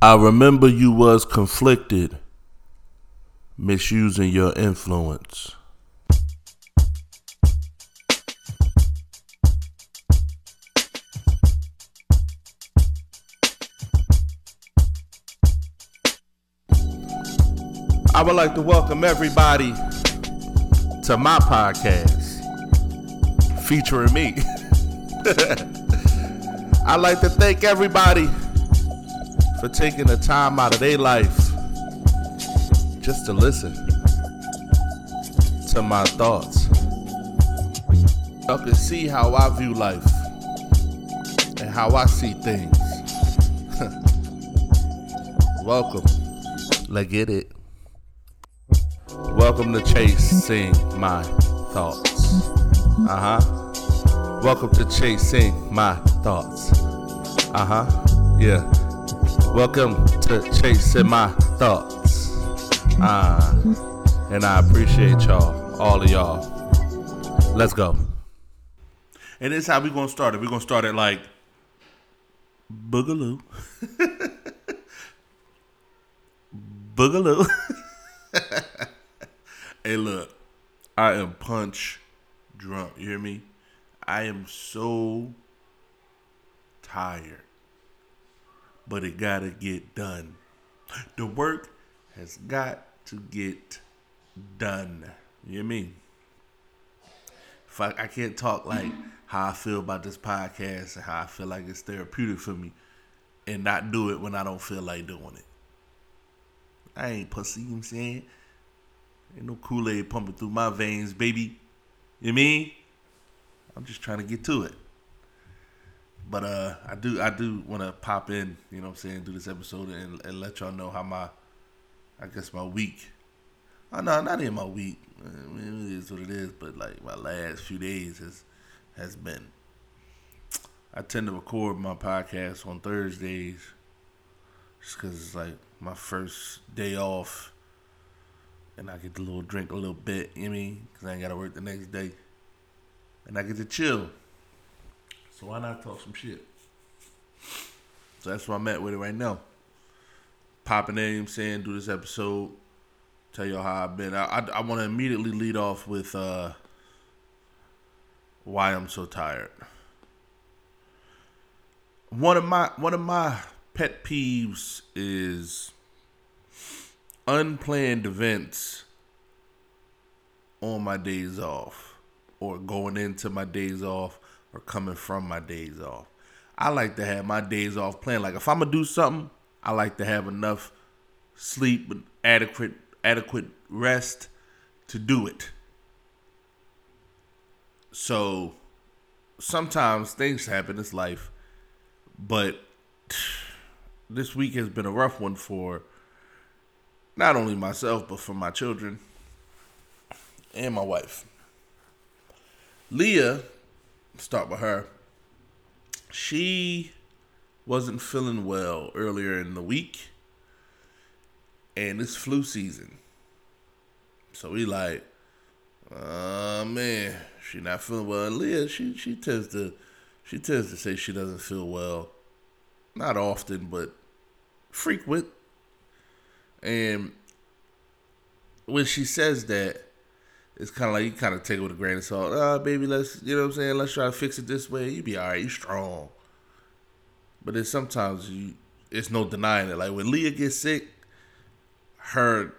I remember you was conflicted, misusing your influence. I would like to welcome everybody to my podcast featuring me. I'd like to thank everybody for taking the time out of their life just to listen to my thoughts. Y'all can see how I view life and how I see things. Welcome. Let's get it. Welcome to Chasing My Thoughts. Uh huh. Welcome to Chasing My Thoughts. Uh huh. Yeah. Welcome to Chasing My Thoughts. Uh, and I appreciate y'all, all of y'all. Let's go. And this is how we gonna start it. We're gonna start it like Boogaloo. Boogaloo. hey, look, I am punch drunk. You hear me? I am so tired, but it gotta get done. The work has got to get done. You hear me? If I, I can't talk like mm-hmm. how I feel about this podcast and how I feel like it's therapeutic for me and not do it when I don't feel like doing it. I ain't pussy, you know what I'm saying? Ain't no Kool-Aid pumping through my veins, baby. You mean? I'm just trying to get to it. But uh I do I do want to pop in, you know what I'm saying, do this episode and, and let y'all know how my I guess my week. Oh no, not in my week. I mean, it is what it is, but like my last few days has has been. I tend to record my podcast on Thursdays just because it's like my first day off and I get to little drink a little bit, you know I mean? Because I ain't got to work the next day. And I get to chill. So why not talk some shit? So that's where I'm at with it right now. Popping in, saying, do this episode, tell y'all how I've been. I, I, I want to immediately lead off with uh, why I'm so tired. One of my one of my pet peeves is unplanned events on my days off or going into my days off or coming from my days off. I like to have my days off planned. Like if I'm gonna do something, I like to have enough sleep adequate adequate rest to do it. So sometimes things happen in life, but this week has been a rough one for not only myself, but for my children and my wife. Leah, start with her. She wasn't feeling well earlier in the week, and it's flu season. So we like, oh man, she not feeling well. And Leah, she she tends to she tends to say she doesn't feel well, not often, but frequent. And when she says that, it's kind of like you kind of take it with a grain of salt. Oh, baby, let's you know what I'm saying. Let's try to fix it this way. You be all right. You strong. But then sometimes you, it's no denying it. Like when Leah gets sick, her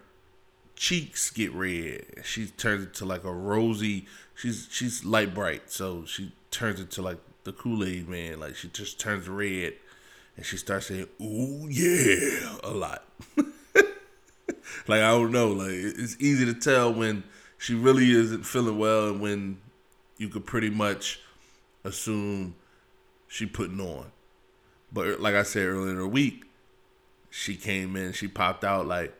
cheeks get red. She turns into like a rosy. She's she's light bright, so she turns into like the Kool Aid man. Like she just turns red, and she starts saying "Ooh yeah" a lot. like I don't know, like it's easy to tell when she really isn't feeling well, and when you could pretty much assume she putting on. But like I said earlier in the week, she came in, she popped out like,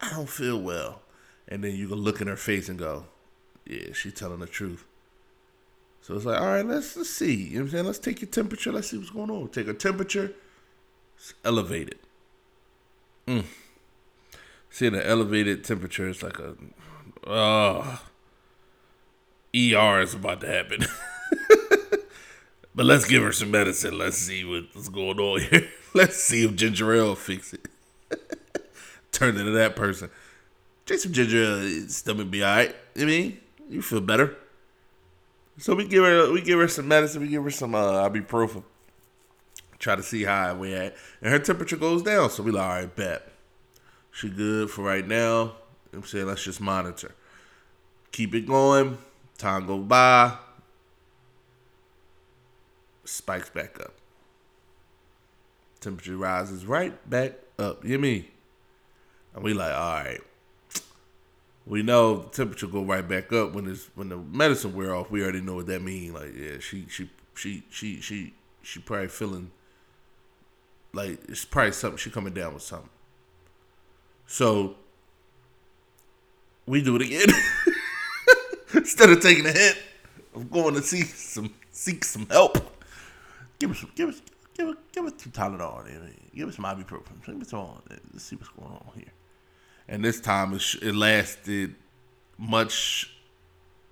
I don't feel well, and then you can look in her face and go, Yeah, she's telling the truth. So it's like, all right, let's let's see. You know what I'm saying? Let's take your temperature. Let's see what's going on. Take a temperature. It's elevated. Mm. See the elevated temperature is like a uh ER is about to happen. But let's give her some medicine. Let's see what's going on here. let's see if ginger ale fix it. Turn into that person. Drink some ginger ale, stomach be alright. I mean, you feel better. So we give her we give her some medicine. We give her some uh, ibuprofen. Try to see how we at, and her temperature goes down. So we like, all right, bet she good for right now. I'm saying let's just monitor, keep it going. Time go by, spikes back up. Temperature rises right back up. You me? And we like, all right we know the temperature go right back up when it's when the medicine wear off. We already know what that means. Like, yeah, she she she she she she probably feeling like it's probably something she coming down with something. So we do it again. Instead of taking a hit of going to see some seek some help. Give us some give us give us give us some Tylenol. Give us some ibuprofen. Give us some. Let's see what's going on here and this time it, it lasted much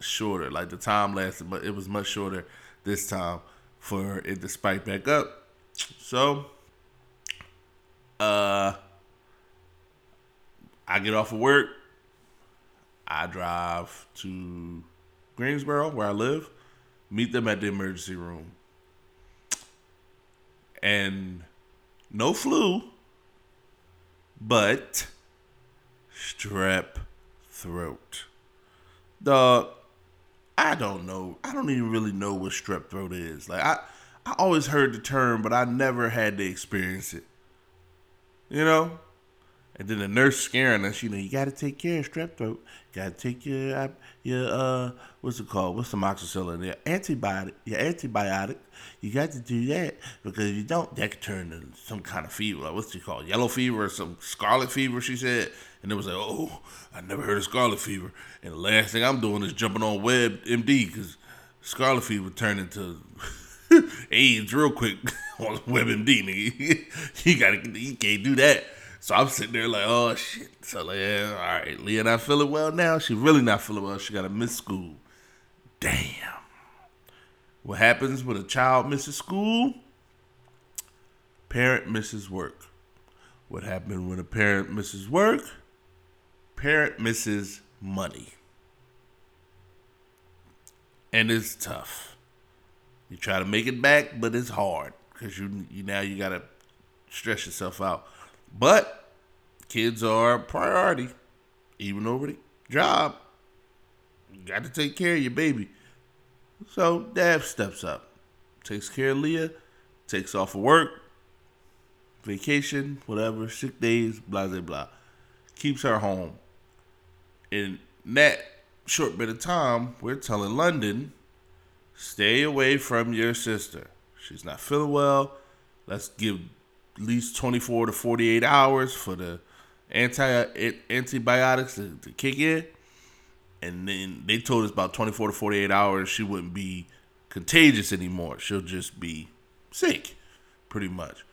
shorter. Like the time lasted, but it was much shorter this time for it to spike back up. So, uh, I get off of work. I drive to Greensboro, where I live, meet them at the emergency room. And no flu, but strep throat. Dog, I don't know. I don't even really know what strep throat is. Like I I always heard the term, but I never had to experience it. You know? And then the nurse scaring us, you know, you got to take care of strep throat. You got to take your uh, your uh what's it called? What's the amoxicillin? Your antibiotic. Your antibiotic. You got to do that because if you don't, that could turn into some kind of fever. Like what's it called? Yellow fever or some scarlet fever? She said, and it was like, oh, I never heard of scarlet fever. And the last thing I'm doing is jumping on WebMD because scarlet fever turned into AIDS real quick on WebMD. Nigga, you gotta, you can't do that. So I'm sitting there like, oh shit. So like, yeah, all right, Leah not feeling well now. She really not feeling well. She got to miss school. Damn. What happens when a child misses school? Parent misses work. What happens when a parent misses work? Parent misses money. And it's tough. You try to make it back, but it's hard because you, you now you gotta stress yourself out. But kids are a priority, even over the job. You got to take care of your baby. So dad steps up, takes care of Leah, takes off of work, vacation, whatever, sick days, blah blah blah. Keeps her home. In that short bit of time, we're telling London, stay away from your sister. She's not feeling well. Let's give least 24 to 48 hours for the anti antibiotics to, to kick in. And then they told us about 24 to 48 hours she wouldn't be contagious anymore. She'll just be sick, pretty much.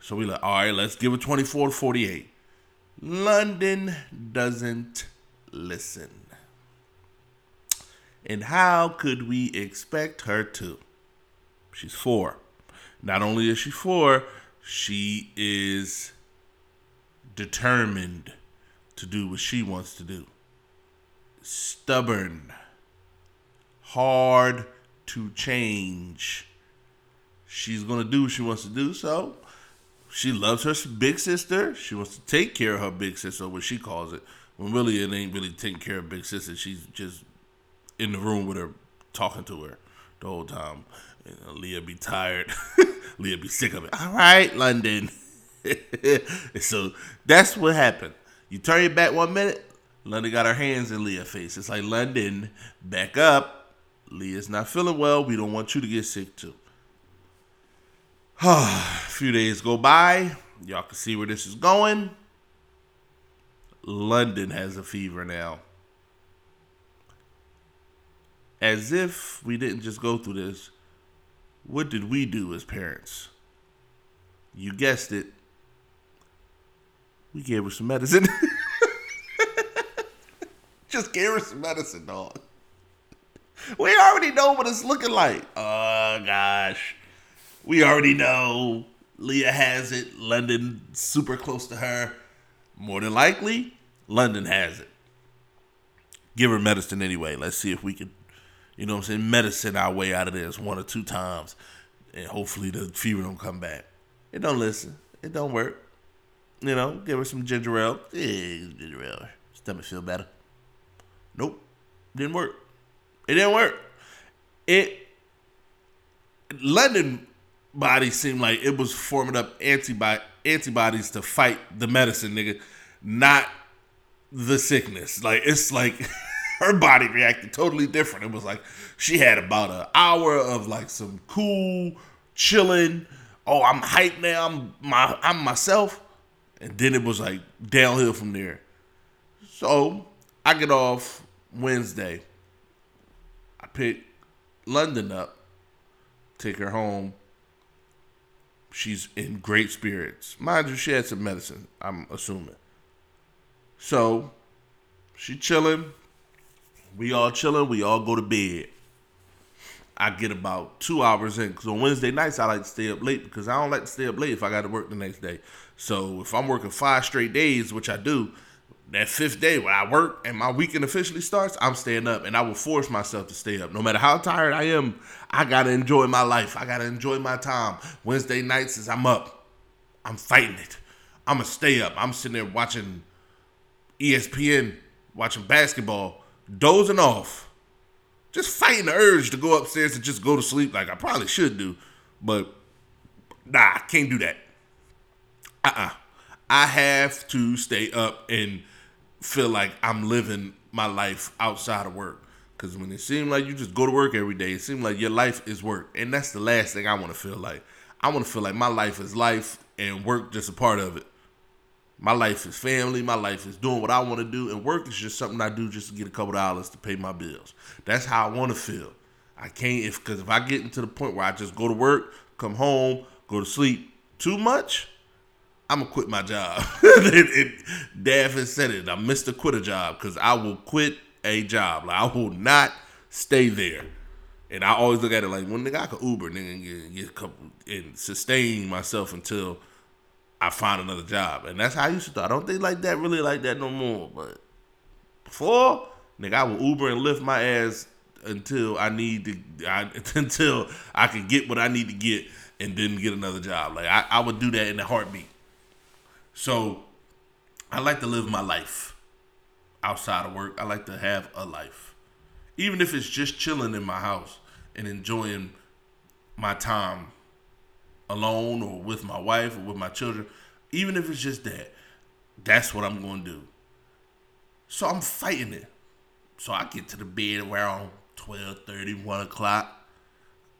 So we like, all right, let's give it 24 to 48. London doesn't listen. And how could we expect her to? She's four. Not only is she four, she is determined to do what she wants to do. Stubborn. Hard to change. She's going to do what she wants to do. So she loves her big sister. She wants to take care of her big sister, what she calls it. When really it ain't really taking care of big sister. She's just in the room with her, talking to her the whole time. And Leah be tired. Leah be sick of it. All right, London. so that's what happened. You turn your back one minute, London got her hands in Leah's face. It's like London, back up. Leah's not feeling well. We don't want you to get sick too. A few days go by. Y'all can see where this is going. London has a fever now. As if we didn't just go through this what did we do as parents? You guessed it. We gave her some medicine. Just gave her some medicine, dog. We already know what it's looking like. Oh gosh. we already know Leah has it. London super close to her. More than likely, London has it. Give her medicine anyway. Let's see if we can, you know I'm saying, medicine our way out of this one or two times. And hopefully the fever don't come back. It don't listen. It don't work. You know, give her some ginger ale. Yeah, ginger ale. Stomach feel better. Nope. Didn't work. It didn't work. It London body seemed like it was forming up antibody antibodies to fight the medicine, nigga, not the sickness. Like it's like her body reacted totally different. It was like she had about an hour of like some cool chilling. Oh, I'm hyped now. I'm my I'm myself, and then it was like downhill from there. So I get off Wednesday. I pick London up, take her home. She's in great spirits. Mind you, she had some medicine, I'm assuming. So she chilling. We all chilling. We all go to bed. I get about two hours in because on Wednesday nights I like to stay up late because I don't like to stay up late if I got to work the next day. So if I'm working five straight days, which I do, that fifth day when I work and my weekend officially starts, I'm staying up and I will force myself to stay up. No matter how tired I am, I gotta enjoy my life. I gotta enjoy my time. Wednesday nights is I'm up. I'm fighting it. I'ma stay up. I'm sitting there watching ESPN, watching basketball, dozing off. Just fighting the urge to go upstairs and just go to sleep like I probably should do. But nah, I can't do that. Uh-uh. I have to stay up and feel like I'm living my life outside of work. Because when it seems like you just go to work every day, it seems like your life is work. And that's the last thing I want to feel like. I want to feel like my life is life and work just a part of it. My life is family. My life is doing what I want to do. And work is just something I do just to get a couple dollars to pay my bills. That's how I want to feel. I can't, if, because if I get into the point where I just go to work, come home, go to sleep too much, I'm gonna quit my job. it, it, Dad has said it. I'm Mr. Quit a job because I will quit a job. Like I will not stay there. And I always look at it like one nigga I could Uber nigga and get a couple and sustain myself until I find another job. And that's how I used to do. I don't think like that really like that no more. But before, nigga, I would Uber and Lyft my ass until I need to I, until I can get what I need to get and then get another job. Like I, I would do that in a heartbeat. So I like to live my life outside of work. I like to have a life. Even if it's just chilling in my house and enjoying my time alone or with my wife or with my children, even if it's just that, that's what I'm going to do. So I'm fighting it. So I get to the bed around 12 30, 1 o'clock.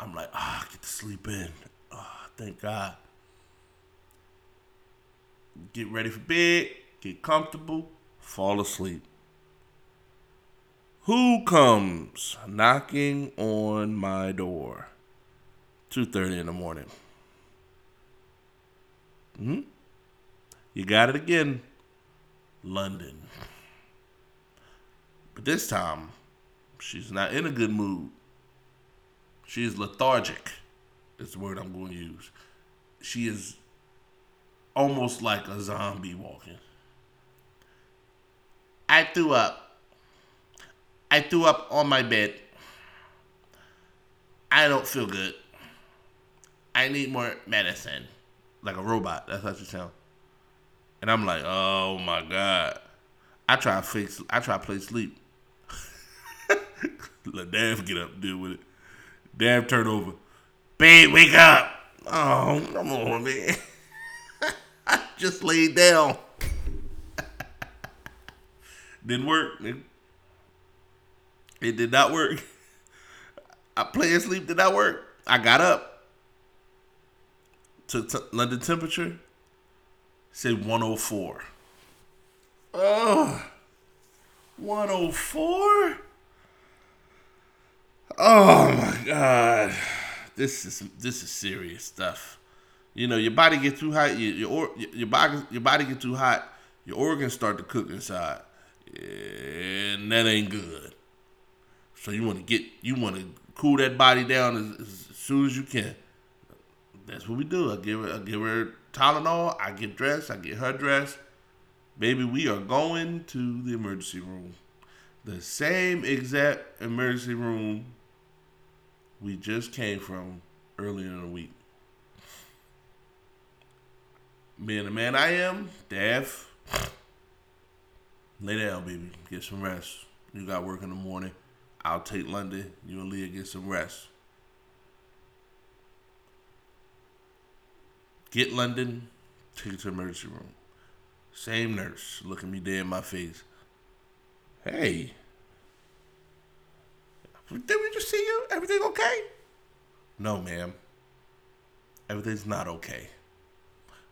I'm like, ah, oh, get to sleep in. Oh, thank God get ready for bed, get comfortable, fall asleep. Who comes knocking on my door? 2:30 in the morning. Hmm? You got it again. London. But this time, she's not in a good mood. She's lethargic. Is the word I'm going to use. She is almost like a zombie walking. I threw up. I threw up on my bed. I don't feel good. I need more medicine. Like a robot. That's how she sound. And I'm like, oh my god. I try to fix. I try to play sleep. Let Dav get up, deal with it. Dav turn over. Babe, wake up. Oh, come on, man. I just laid down. Didn't work. It did not work. I playing sleep did not work. I got up. Took t- London temperature. say 104. Oh, 104? Oh my god. This is this is serious stuff. You know, your body get too hot. Your your your body your body get too hot. Your organs start to cook inside, and that ain't good. So you want to get you want to cool that body down as, as, soon as you can. That's what we do. I give her, I give her Tylenol. I get dressed. I get her dressed. Baby, we are going to the emergency room. The same exact emergency room we just came from earlier in the week. Being the man I am, Daff, lay down, baby. Get some rest. You got work in the morning. I'll take London. You and Leah get some rest. Get London, take it to the emergency room. Same nurse looking me dead in my face. Hey, did we just see you? Everything okay? No, ma'am. Everything's not okay.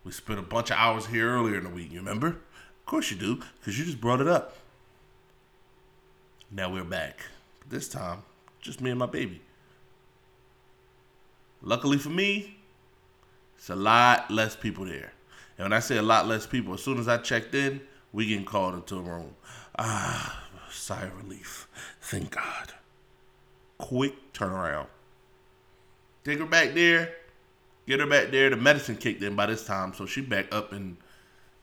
We spent a bunch of hours here earlier in the week, you remember? Of course you do, because you just brought it up. Now we're back. This time, just me and my baby. Luckily for me, it's a lot less people there. And when I say a lot less people, as soon as I checked in, we getting called into a room. Ah, sigh of relief. Thank God. Quick turnaround. Take her back there. Get her back there. The medicine kicked in by this time, so she back up and,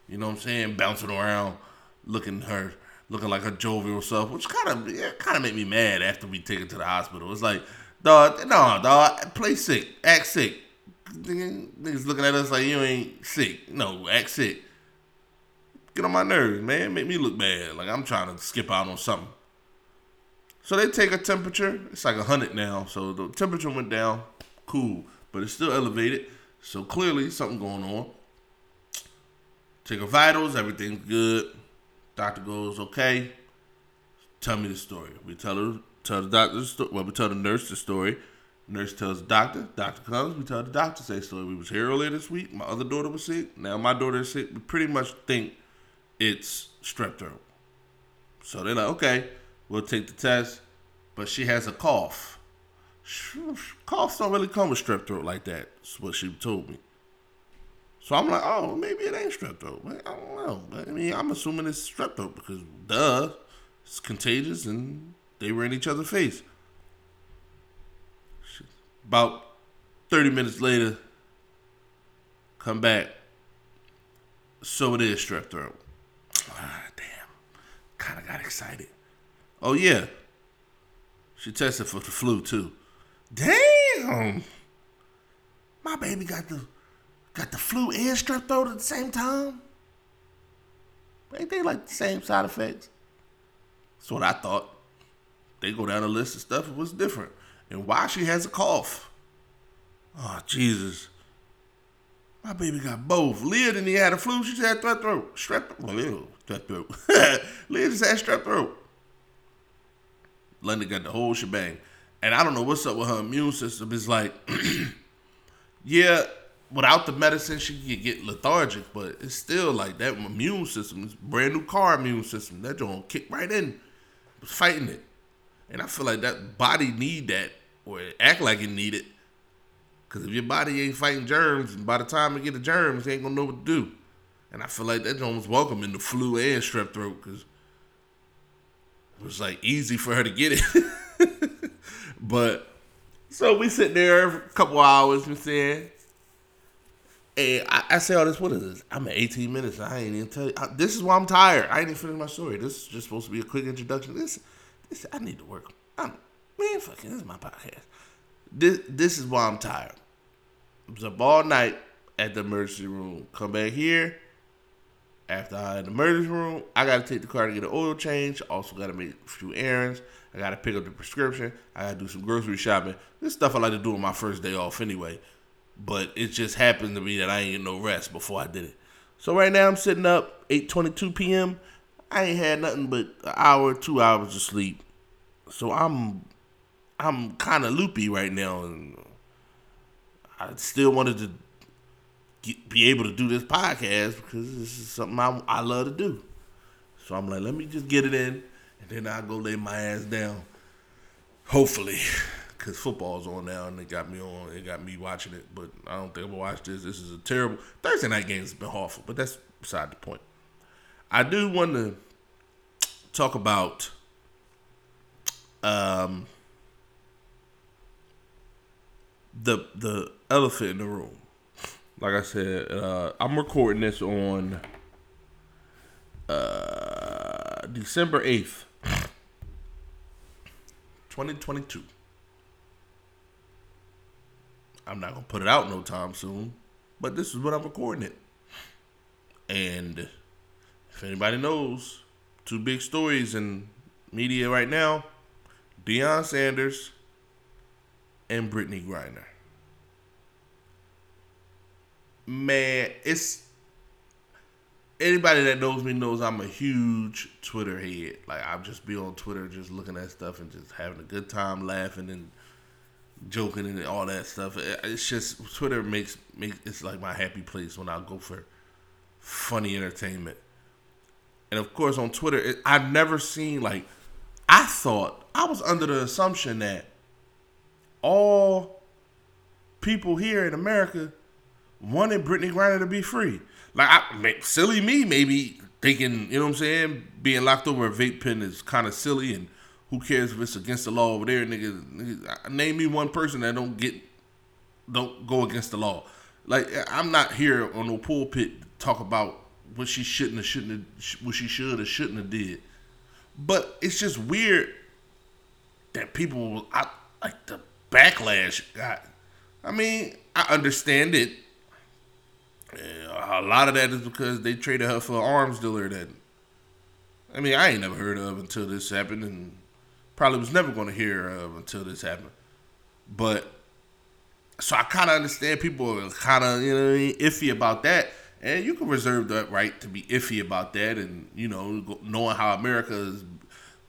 you know what I'm saying, bouncing around, looking her, looking like her jovial self, which kind of, kind of made me mad after we take her to the hospital. It's like, dog, no, dog, play sick, act sick. Niggas looking at us like you ain't sick. No, act sick. Get on my nerves, man. Make me look bad. Like I'm trying to skip out on something. So they take a temperature. It's like 100 now. So the temperature went down. Cool. But it's still elevated. So clearly something going on. Take her vitals. Everything's good. Doctor goes, okay. Tell me the story. We tell her, tell the doctor the story. Well, we tell the nurse the story. Nurse tells the doctor. Doctor comes. We tell the doctor say story. We was here earlier this week. My other daughter was sick. Now my daughter is sick. We pretty much think it's strep throat. So they're like, okay, we'll take the test, but she has a cough. Coughs don't really come with strep throat like that. That's what she told me. So I'm like, oh, maybe it ain't strep throat. I don't know. I mean, I'm assuming it's strep throat because, duh, it's contagious and they were in each other's face. About 30 minutes later, come back. So it is strep throat. Ah, damn. Kind of got excited. Oh, yeah. She tested for the flu, too. Damn. My baby got the got the flu and strep throat at the same time. Ain't they like the same side effects? That's what I thought. They go down the list of stuff. It was different. And why she has a cough. Oh, Jesus. My baby got both. Leah didn't have a flu. She just had strep throat. Strep well, strep throat. Leah just had strep throat. London got the whole shebang. And I don't know what's up with her immune system. It's like, yeah, without the medicine, she could get lethargic, but it's still like that immune system. It's brand new car immune system. That joint kick right in, fighting it. And I feel like that body need that, or act like it need it. Because if your body ain't fighting germs, by the time it get the germs, it ain't gonna know what to do. And I feel like that was welcome in the flu and strep throat, because it was like easy for her to get it. but so we sit there a couple hours, and saying, and I, I, say all this. What is this? I'm at 18 minutes. I ain't even tell you. I, this is why I'm tired. I ain't even finished my story. This is just supposed to be a quick introduction. This, this I need to work. I'm man, fucking. This is my podcast. This, this is why I'm tired. I was up all night at the emergency room. Come back here. After I had the emergency room, I got to take the car to get an oil change. Also, got to make a few errands. I got to pick up the prescription. I got to do some grocery shopping. This stuff I like to do on my first day off anyway. But it just happened to be that I ain't get no rest before I did it. So right now I'm sitting up 8:22 p.m. I ain't had nothing but an hour, two hours of sleep. So I'm I'm kind of loopy right now, and I still wanted to get, be able to do this podcast because this is something I, I love to do. So I'm like, let me just get it in, and then I'll go lay my ass down. Hopefully because football's on now and it got me on. It got me watching it, but I don't think I'm gonna watch this. This is a terrible Thursday night game. Has been awful, but that's beside the point. I do want to talk about um the the elephant in the room. like I said, uh, I'm recording this on uh, December 8th, 2022. I'm not to put it out no time soon, but this is what I'm recording it. And if anybody knows, two big stories in media right now Deion Sanders and Brittney Griner. Man, it's anybody that knows me knows I'm a huge Twitter head. Like I'll just be on Twitter just looking at stuff and just having a good time laughing and joking and all that stuff. It's just Twitter makes makes it's like my happy place when I go for funny entertainment. And of course on Twitter, it, I've never seen like I thought I was under the assumption that all people here in America wanted Brittney Griner to be free. Like, I, silly me, maybe thinking, you know what I'm saying, being locked over a vape pen is kind of silly, and who cares if it's against the law over there, nigga? Name me one person that don't get, don't go against the law. Like, I'm not here on no pulpit to talk about what she shouldn't have, shouldn't have, what she should or shouldn't have did. But it's just weird that people, I, like the backlash got. I mean, I understand it a lot of that is because they traded her for an arms dealer that I mean I ain't never heard of until this happened and probably was never going to hear of until this happened. But so I kind of understand people are kind of you know iffy about that, and you can reserve that right to be iffy about that, and you know knowing how America has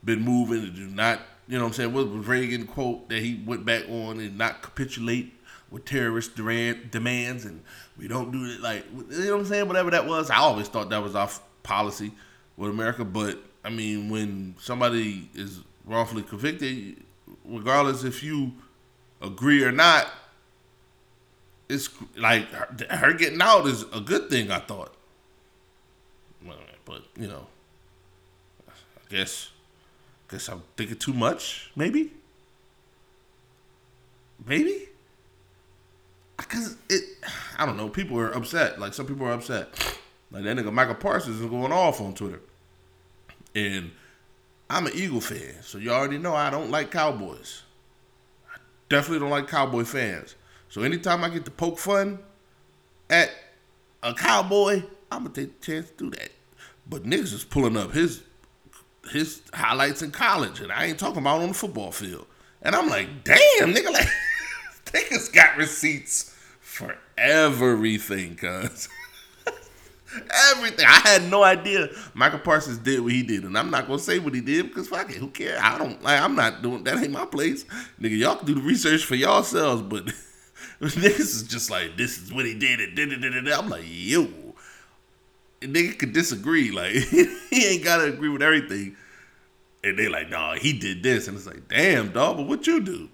been moving to do not you know what I'm saying what was Reagan quote that he went back on and not capitulate with terrorist demands and we don't do it like you know what I'm saying. Whatever that was, I always thought that was our policy with America. But I mean, when somebody is wrongfully convicted, regardless if you agree or not, it's like her, her getting out is a good thing. I thought, but you know, I guess, guess I'm thinking too much. Maybe, maybe because it, I don't know. People are upset. Like some people are upset. Like that nigga Micah Parsons is going off on Twitter, and I'm an Eagle fan, so you already know I don't like Cowboys. I definitely don't like Cowboy fans. So anytime I get to poke fun at a Cowboy, I'm gonna take the chance to do that. But niggas is pulling up his his highlights in college, and I ain't talking about on the football field. And I'm like, damn, nigga, like niggas got receipts for everything, cuz. everything. I had no idea Micah Parsons did what he did, and I'm not gonna say what he did because fuck it, who cares? I don't like. I'm not doing that. Ain't my place, nigga. Y'all can do the research for yourselves, but niggas is just like this is what he did. And I'm like, yo, nigga could disagree. Like he ain't gotta agree with everything. And they like, nah, he did this, and it's like, damn, dog, but what you do?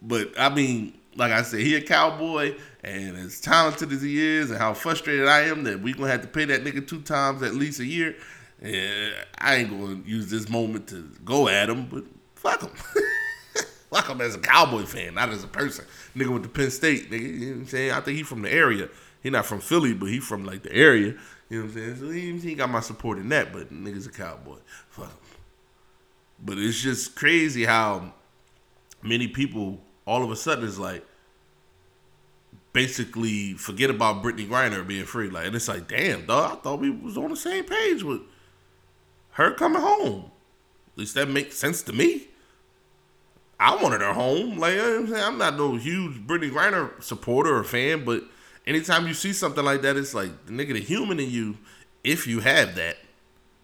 But I mean, like I said, he a cowboy, and as talented as he is, and how frustrated I am that we gonna have to pay that nigga two times at least a year. Yeah, I ain't gonna use this moment to go at him, but fuck him. fuck him as a cowboy fan, not as a person. Nigga went to Penn State, nigga. You know what I'm saying? I think he from the area. He not from Philly, but he from like the area. You know what I'm saying? So he, he got my support in that, but nigga's a cowboy. Fuck him. But it's just crazy how many people all of a sudden is like basically forget about Brittney Griner being free. Like, and it's like, damn, dog, I thought we was on the same page with her coming home. At least that makes sense to me. I wanted her home. Like, you know I'm I'm not no huge Brittney Griner supporter or fan, but anytime you see something like that, it's like the nigga, the human in you, if you have that,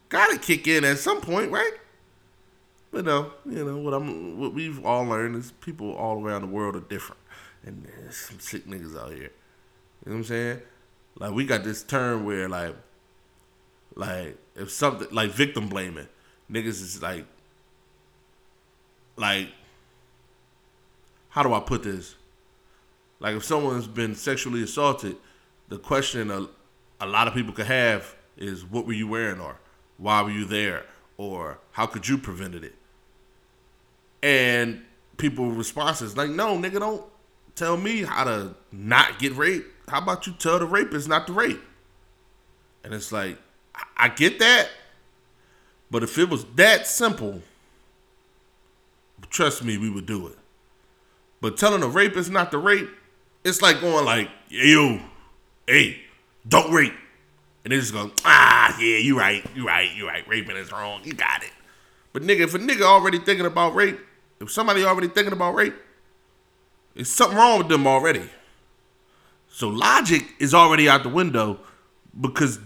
gotta kick in at some point, right? But no, you know what I'm. What we've all learned is people all around the world are different, and there's some sick niggas out here. You know what I'm saying? Like we got this term where like, like if something like victim blaming, niggas is like, like, how do I put this? Like if someone's been sexually assaulted, the question a, a lot of people could have is, what were you wearing, or why were you there, or how could you prevented it? And people responses like, no, nigga, don't tell me how to not get raped. how about you tell the rapist not to rape? And it's like, I get that, but if it was that simple, trust me, we would do it. But telling a rapist not to rape, it's like going like, yo, hey, don't rape. And they just go, ah, yeah, you right, you right, you right. Raping is wrong. You got it. But nigga, if a nigga already thinking about rape, if somebody already thinking about rape, there's something wrong with them already. So logic is already out the window because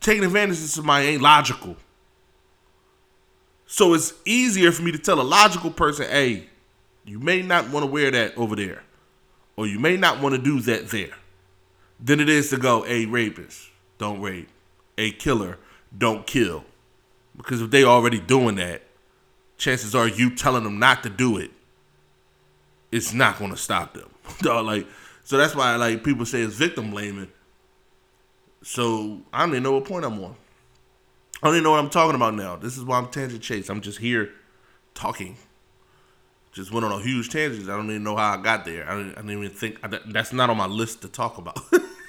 taking advantage of somebody ain't logical. So it's easier for me to tell a logical person, hey, you may not want to wear that over there, or you may not want to do that there, than it is to go, a rapist, don't rape, a killer, don't kill. Because if they already doing that, chances are you telling them not to do it, it's not to stop them. like, so that's why like people say it's victim blaming. So I don't even know what point I'm on. I don't even know what I'm talking about now. This is why I'm tangent chase. I'm just here talking. Just went on a huge tangent. I don't even know how I got there. I didn't, I didn't even think that's not on my list to talk about.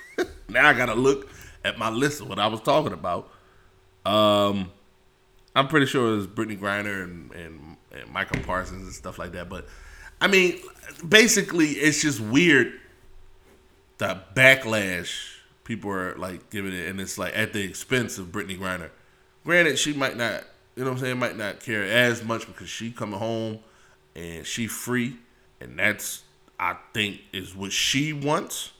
now I gotta look at my list of what I was talking about. Um, I'm pretty sure it was Brittney Griner and, and, and Micah Parsons and stuff like that. But I mean, basically, it's just weird the backlash people are like giving it, and it's like at the expense of Brittney Griner. Granted, she might not, you know what I'm saying, might not care as much because she coming home and she free, and that's I think is what she wants.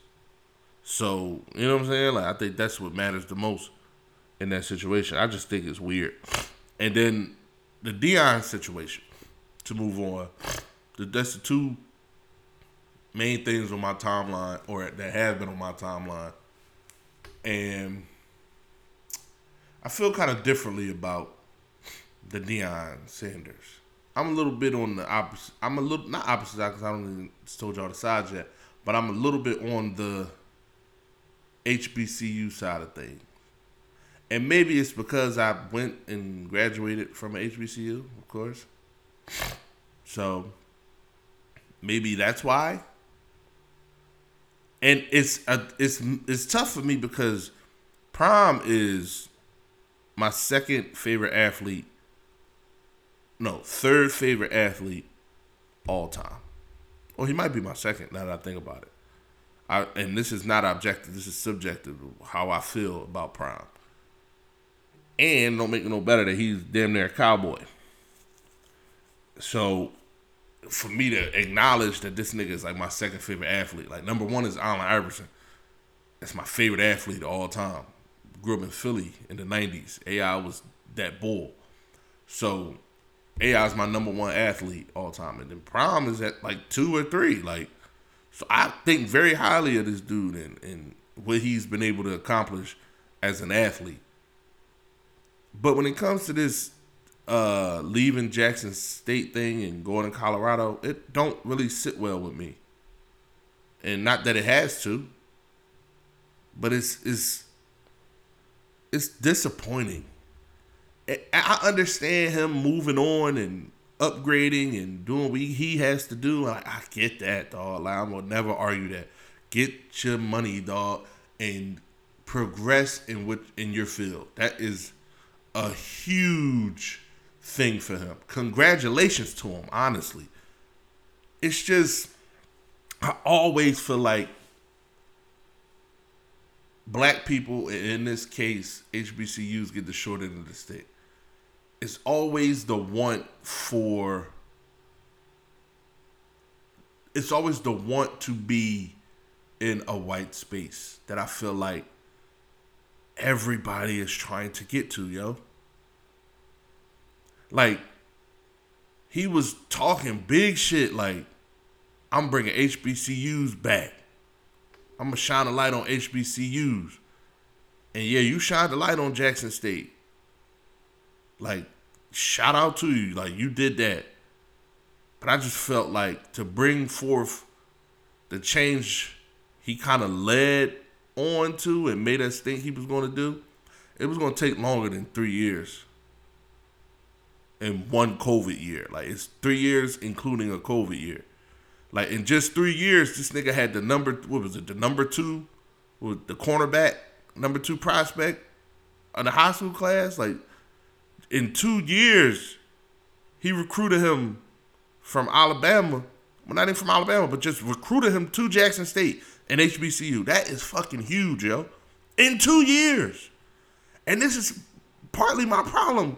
So you know what I'm saying? Like I think that's what matters the most in that situation. I just think it's weird. And then the Deion situation. To move on, that's the two main things on my timeline, or that have been on my timeline, and I feel kind of differently about the Deion Sanders. I'm a little bit on the opposite. I'm a little not opposite side because I don't even told y'all the sides yet, but I'm a little bit on the HBCU side of things and maybe it's because I went and graduated from HBCU, of course. So maybe that's why. And it's a, it's it's tough for me because Prime is my second favorite athlete. No, third favorite athlete all time. Well, he might be my second now that I think about it. I, and this is not objective. This is subjective. How I feel about Prime. And don't make it no better that he's damn near a cowboy. So for me to acknowledge that this nigga is like my second favorite athlete, like number one is Allen Iverson. That's my favorite athlete of all time. Grew up in Philly in the '90s. AI was that bull. So AI is my number one athlete all time, and then Prime is at like two or three. Like, so I think very highly of this dude and and what he's been able to accomplish as an athlete. But when it comes to this uh, leaving Jackson State thing and going to Colorado, it don't really sit well with me. And not that it has to, but it's it's it's disappointing. I understand him moving on and upgrading and doing what he has to do. Like, I get that, dog. Like, I will never argue that. Get your money, dog, and progress in what in your field. That is a huge thing for him. Congratulations to him, honestly. It's just, I always feel like black people, in this case, HBCUs, get the short end of the stick. It's always the want for, it's always the want to be in a white space that I feel like everybody is trying to get to, yo. Like, he was talking big shit like, I'm bringing HBCUs back. I'm gonna shine a light on HBCUs. And yeah, you shined the light on Jackson State. Like, shout out to you. Like, you did that. But I just felt like to bring forth the change he kind of led on to and made us think he was going to do, it was going to take longer than three years in one COVID year. Like it's three years, including a COVID year. Like in just three years, this nigga had the number. What was it? The number two, with the cornerback, number two prospect, on the high school class. Like in two years, he recruited him from Alabama. Well, not even from Alabama, but just recruited him to Jackson State and HBCU. That is fucking huge, yo. In two years. And this is partly my problem.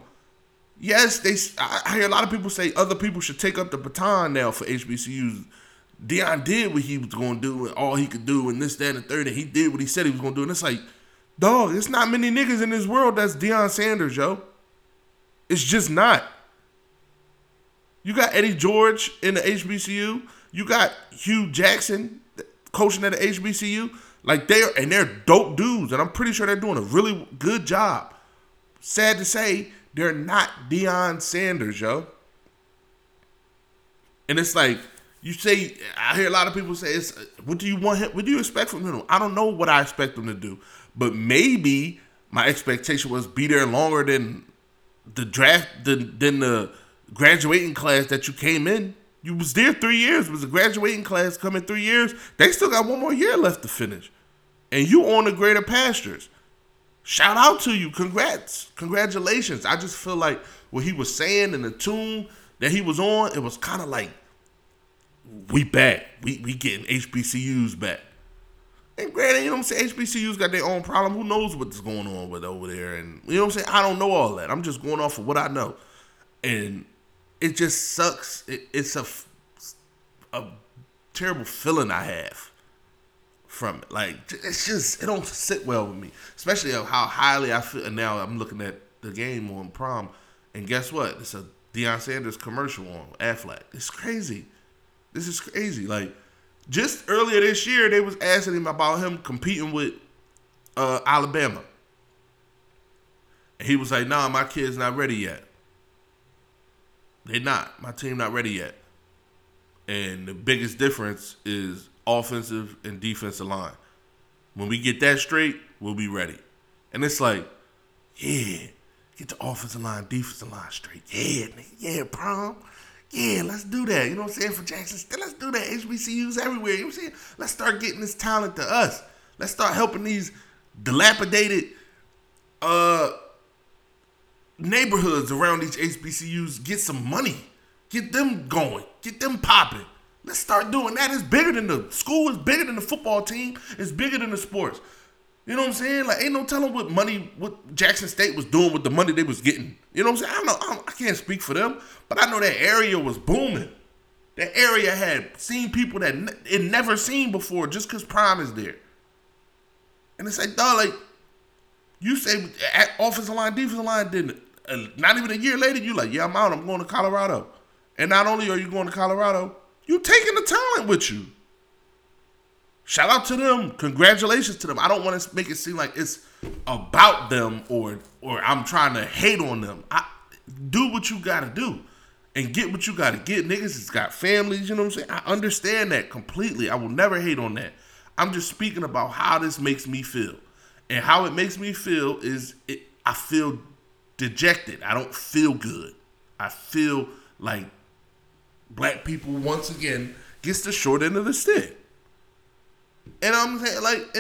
Yes, they. I hear a lot of people say other people should take up the baton now for HBCUs. Deion did what he was going to do and all he could do and this, that, and third. And he did what he said he was going to do. And it's like, dog, it's not many niggas in this world that's Deion Sanders, yo. It's just not. You got Eddie George in the HBCU. You got Hue Jackson coaching at the HBCU. Like they're and they're dope dudes, and I'm pretty sure they're doing a really good job. Sad to say, they're not Deion Sanders, yo. And it's like you say, I hear a lot of people say, "It's what do you want him? What do you expect from him?" I don't know what I expect them to do, but maybe my expectation was be there longer than the draft than the graduating class that you came in. You was there three years. It was a graduating class coming three years. They still got one more year left to finish, and you on the greater pastures. Shout out to you. Congrats. Congratulations. I just feel like what he was saying in the tune that he was on, it was kind of like we back. We we getting HBCUs back. And granted, you know what I'm saying? HBCUs got their own problem. Who knows what's going on with over there? And you know what I'm saying? I don't know all that. I'm just going off of what I know. And it just sucks. It, it's a, a terrible feeling I have from it. Like it's just it don't sit well with me, especially of how highly I feel. And now I'm looking at the game on Prime, and guess what? It's a Deion Sanders commercial on Aflac. It's crazy. This is crazy. Like just earlier this year, they was asking him about him competing with uh, Alabama. And he was like, "Nah, my kid's not ready yet. They not. My team not ready yet." And the biggest difference is offensive and defensive line. When we get that straight, we'll be ready. And it's like, yeah, get the offensive line, defensive line straight. Yeah, yeah, Prime. Yeah, let's do that. You know what I'm saying? For Jackson State, let's do that. HBCUs everywhere. You know what I'm saying? Let's start getting this talent to us. Let's start helping these dilapidated uh neighborhoods around these HBCUs get some money. Get them going. Get them popping. Let's start doing that. It's bigger than the school. It's bigger than the football team. It's bigger than the sports. You know what I'm saying? Like, ain't no telling what money, what Jackson State was doing with the money they was getting. You know what I'm saying? I know. I, I can't speak for them, but I know that area was booming. That area had seen people that ne- it never seen before just because Prime is there. And it's like, dog, like, you say at offensive line, defensive line, didn't uh, not even a year later, you like, yeah, I'm out. I'm going to Colorado. And not only are you going to Colorado, you taking the talent with you. Shout out to them. Congratulations to them. I don't want to make it seem like it's about them or or I'm trying to hate on them. I do what you gotta do and get what you gotta get. Niggas has got families, you know what I'm saying? I understand that completely. I will never hate on that. I'm just speaking about how this makes me feel. And how it makes me feel is it, I feel dejected. I don't feel good. I feel like black people once again gets the short end of the stick. And I'm saying, like,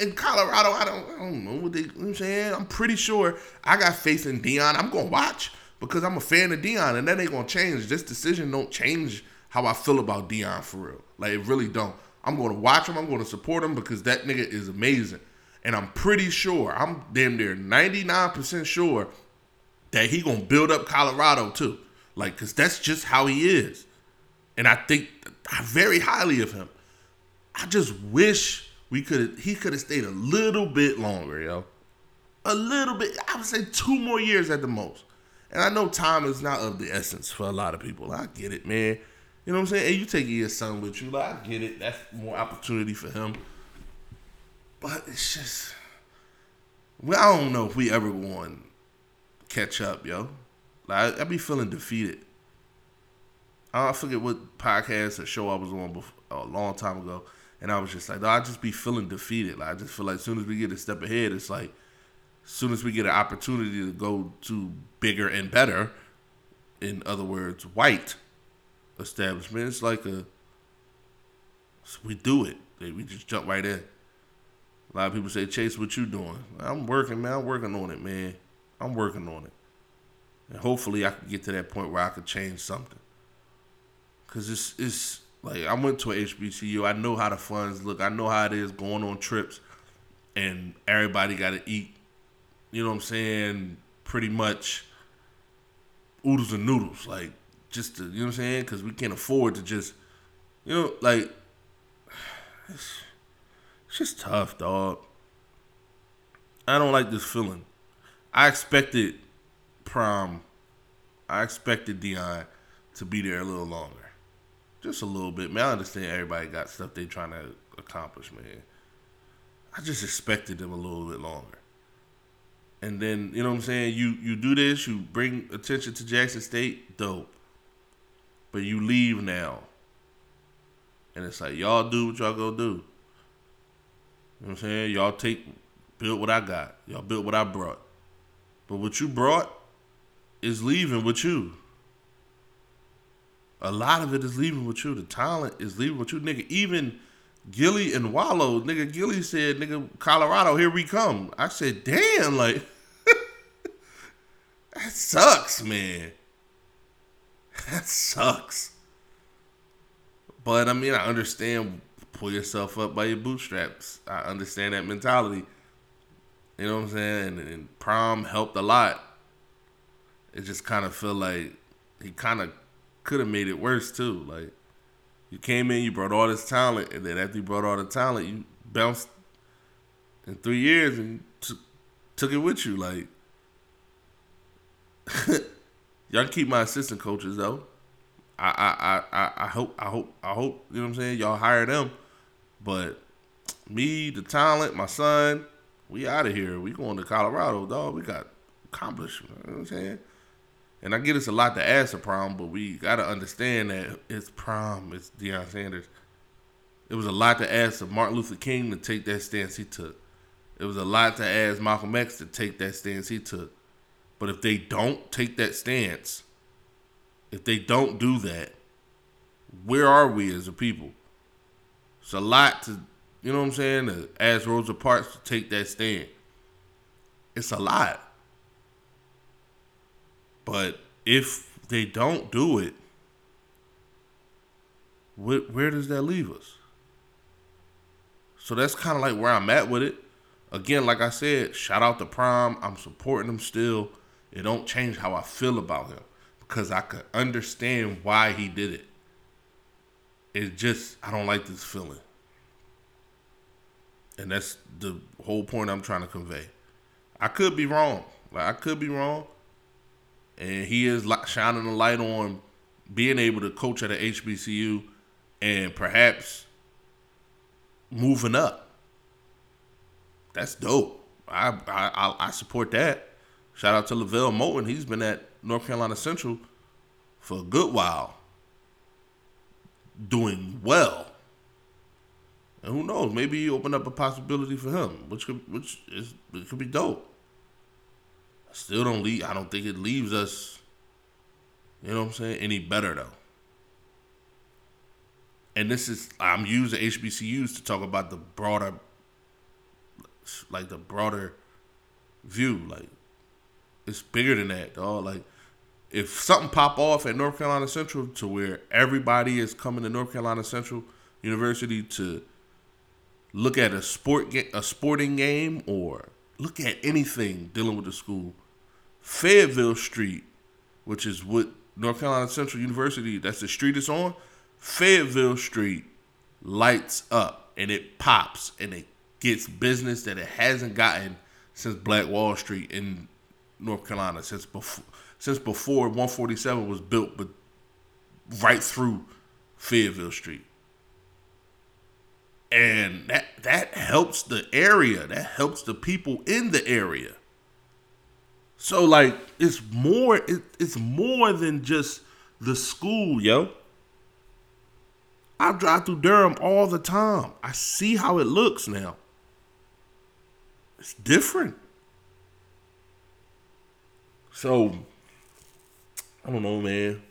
in Colorado, I don't, I don't know what they. You know what I'm saying, I'm pretty sure I got faith in Deion. I'm gonna watch because I'm a fan of Deion, and that ain't gonna change. This decision don't change how I feel about Deion for real. Like, it really don't. I'm gonna watch him. I'm gonna support him because that nigga is amazing, and I'm pretty sure. I'm damn near 99% sure that he gonna build up Colorado too. Like, cause that's just how he is, and I think very highly of him. I just wish we could he could have stayed a little bit longer, yo. A little bit. I would say two more years at the most. And I know time is not of the essence for a lot of people. I get it, man. You know what I'm saying? Hey, you take your son with you. Like, I get it. That's more opportunity for him. But it's just, well, I don't know if we ever to catch up, yo. Like, I be feeling defeated. I forget what podcast or show I was on before, a long time ago and I was just like, I just be feeling defeated. Like I just feel like as soon as we get a step ahead, it's like as soon as we get an opportunity to go to bigger and better, in other words, white establishment, it's like a we do it. We just jump right in. A lot of people say, Chase, what you doing? I'm working, man. I'm working on it, man. I'm working on it. And hopefully I can get to that point where I can change something. Cause it's it's like I went to a HBCU. I know how the funds look. I know how it is going on trips and everybody gotta eat, you know what I'm saying, pretty much oodles and noodles. Like just to, you know what I'm saying? Cause we can't afford to just you know, like it's, it's just tough, dog. I don't like this feeling. I expected Prime. I expected Deion to be there a little longer. Just a little bit. Man, I understand everybody got stuff they trying to accomplish, man. I just expected them a little bit longer. And then, you know what I'm saying? You you do this, you bring attention to Jackson State, dope. But you leave now. And it's like, y'all do what y'all go do. You know what I'm saying? Y'all take build what I got. Y'all built what I brought. But what you brought is leaving with you. A lot of it is leaving with you. The talent is leaving with you, nigga. Even Gillie and Wallo, nigga. Gillie said, "Nigga, Colorado, here we come." I said, "Damn, like that sucks, man. That sucks." But I mean, I understand. Pull yourself up by your bootstraps. I understand that mentality. You know what I'm saying? And, and Prime helped a lot. It just kind of feel like he kind of could have made it worse too. Like you came in, you brought all this talent, and then after you brought all the talent, you bounced in three years and t- took it with you. Like y'all keep my assistant coaches though. I, I I I hope I hope I hope you know what I'm saying. Y'all hire them, but me, the talent, my son, we out of here. We going to Colorado, dog. We got accomplished. You know what I'm saying. And I get it's a lot to ask a Prime, but we got to understand that it's Prime. It's Deion Sanders. It was a lot to ask of Martin Luther King to take that stance he took. It was a lot to ask Malcolm X to take that stance he took. But if they don't take that stance, if they don't do that, where are we as a people? It's a lot to, you know what I'm saying, to ask Rosa Parks to take that stand. It's a lot. But if they don't do it, where, where does that leave us? So that's kind of like where I'm at with it. Again, like I said, shout out to Prime. I'm supporting him still. It don't change how I feel about him because I could understand why he did it. It just I don't like this feeling. And that's the whole point I'm trying to convey. I could be wrong. Like I could be wrong and he is shining a light on being able to coach at a HBCU and perhaps moving up. That's dope. I I I support that. Shout out to LeVelle Moton. He's been at North Carolina Central for a good while, doing well. And who knows? Maybe he opened up a possibility for him, which could which is could be dope. Still don't leave. I don't think it leaves us. You know what I'm saying? Any better though. And this is I'm using HBCUs to talk about the broader, like the broader view. Like it's bigger than that, dog. Like if something pop off at North Carolina Central to where everybody is coming to North Carolina Central University to look at a sport a sporting game or look at anything dealing with the school. Fayetteville Street, which is what North Carolina Central University, that's the street it's on. Fayetteville Street lights up and it pops and it gets business that it hasn't gotten since Black Wall Street in North Carolina since before since before 147 was built, but right through Fayetteville Street and that that helps the area. That helps the people in the area. So like it's more it, it's more than just the school yo. I drive through durham all the time. I see how it looks now. It's different. So i don't know man.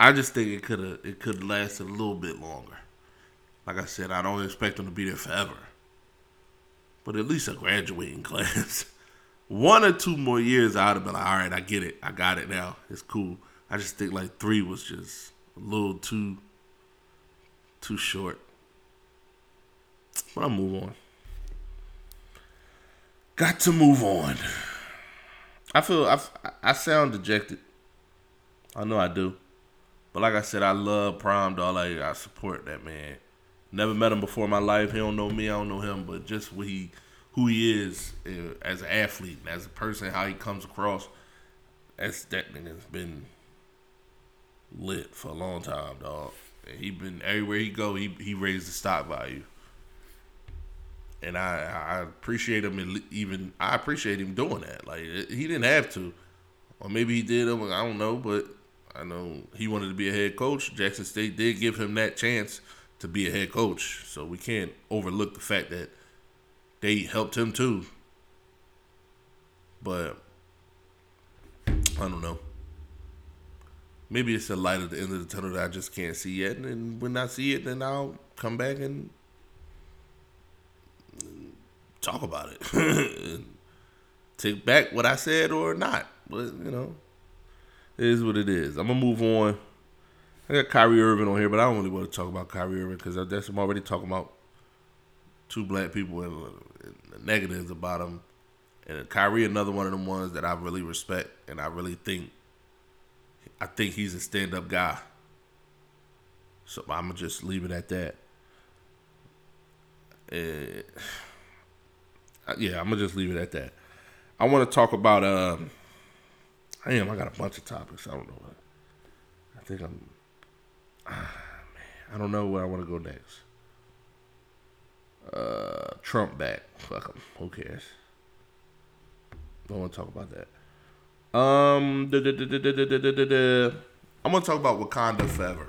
I just think it could have it could lasted a little bit longer. Like I said, I don't expect them to be there forever. But at least a graduating class. One or two more years, I'd have been like, all right, I get it. I got it now. It's cool. I just think like three was just a little too too short. But I'll move on. Got to move on. I feel I, I sound dejected. I know I do. But like I said, I love Prime Dog. Like I support that man. Never met him before in my life. He don't know me. I don't know him. But just what he, who he is uh, as an athlete, as a person, how he comes across, that's that nigga's been lit for a long time, dog. he been everywhere he go. He he raised the stock value and I I appreciate him even I appreciate him doing that. Like he didn't have to, or maybe he did. I don't know, but I know he wanted to be a head coach. Jackson State did give him that chance to be a head coach, so we can't overlook the fact that they helped him too. But I don't know. Maybe it's a light at the end of the tunnel that I just can't see yet, and when I see it, then I'll come back and talk about it. Take back what I said or not. But, you know, it is what it is. I'm going to move on. I got Kyrie Irving on here, but I don't really want to talk about Kyrie Irving because that's I'm already talking about two black people and, and negatives about him. And Kyrie, another one of them ones that I really respect and I really think, I think he's a stand up guy. So I'm gonna just leave it at that. And yeah, I'm gonna just leave it at that. I want to talk about. Um, damn, I got a bunch of topics. I don't know. I think I'm. I don't know where I want to go next. Uh, Trump back. Fuck him. Who cares? Don't want to talk about that. Um, I'm gonna talk about Wakanda forever.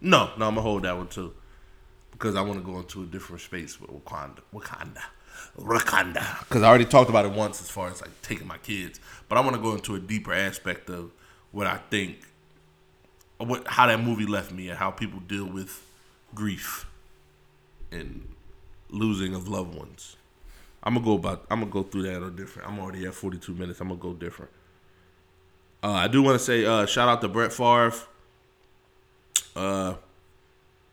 No, no, I'm gonna hold that one too because I want to go into a different space with Wakanda. Wakanda. Wakanda. Because I already talked about it once as far as like taking my kids, but I want to go into a deeper aspect of what I think, what how that movie left me, and how people deal with grief and losing of loved ones. I'm gonna go about. I'm gonna go through that or different. I'm already at 42 minutes. I'm gonna go different. Uh, I do want to say uh, shout out to Brett Favre. Uh,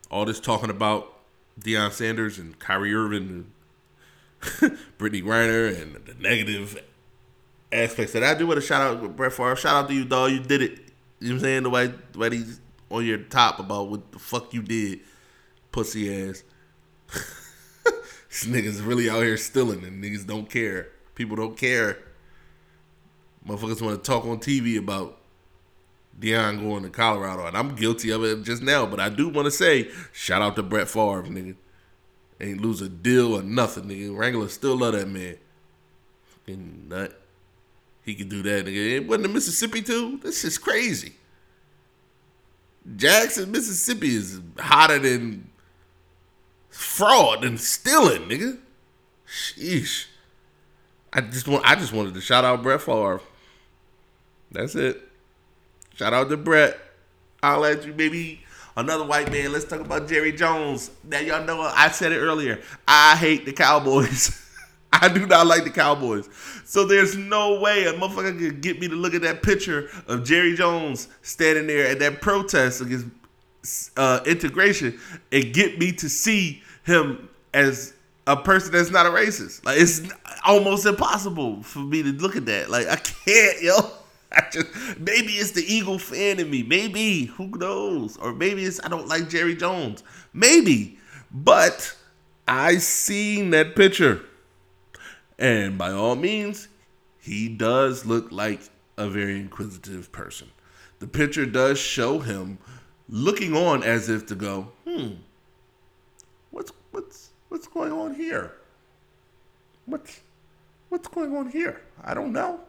all this talking about Deion Sanders and Kyrie Irving Brittney Griner and the negative aspects that I do want to shout out Brett Favre. Shout out to you, dog. You did it. You know what I'm saying? Nobody, nobody's on your top about what the fuck you did, pussy ass. These niggas really out here stealing and niggas don't care. People don't care. Motherfuckers want to talk on TV about Deion going to Colorado, and I'm guilty of it just now. But I do want to say, shout out to Brett Favre, nigga. Ain't lose a deal or nothing, nigga. Wrangler still love that man. Fucking nut. He could do that, nigga. It wasn't in Mississippi too. This is crazy. Jackson, Mississippi is hotter than fraud and stealing, nigga. Sheesh. I just want I just wanted to shout out Brett Favre. That's it. Shout out to Brett. I'll let you, baby another white man. Let's talk about Jerry Jones. Now y'all know I said it earlier. I hate the Cowboys. I do not like the Cowboys. So there's no way a motherfucker could get me to look at that picture of Jerry Jones standing there at that protest against uh, integration and get me to see him as a person that's not a racist. Like it's almost impossible for me to look at that. Like I can't, yo. I just maybe it's the Eagle fan in me. Maybe who knows? Or maybe it's I don't like Jerry Jones. Maybe, but I seen that picture, and by all means, he does look like a very inquisitive person. The picture does show him looking on as if to go, hmm, what's what's what's going on here? What's what's going on here? I don't know.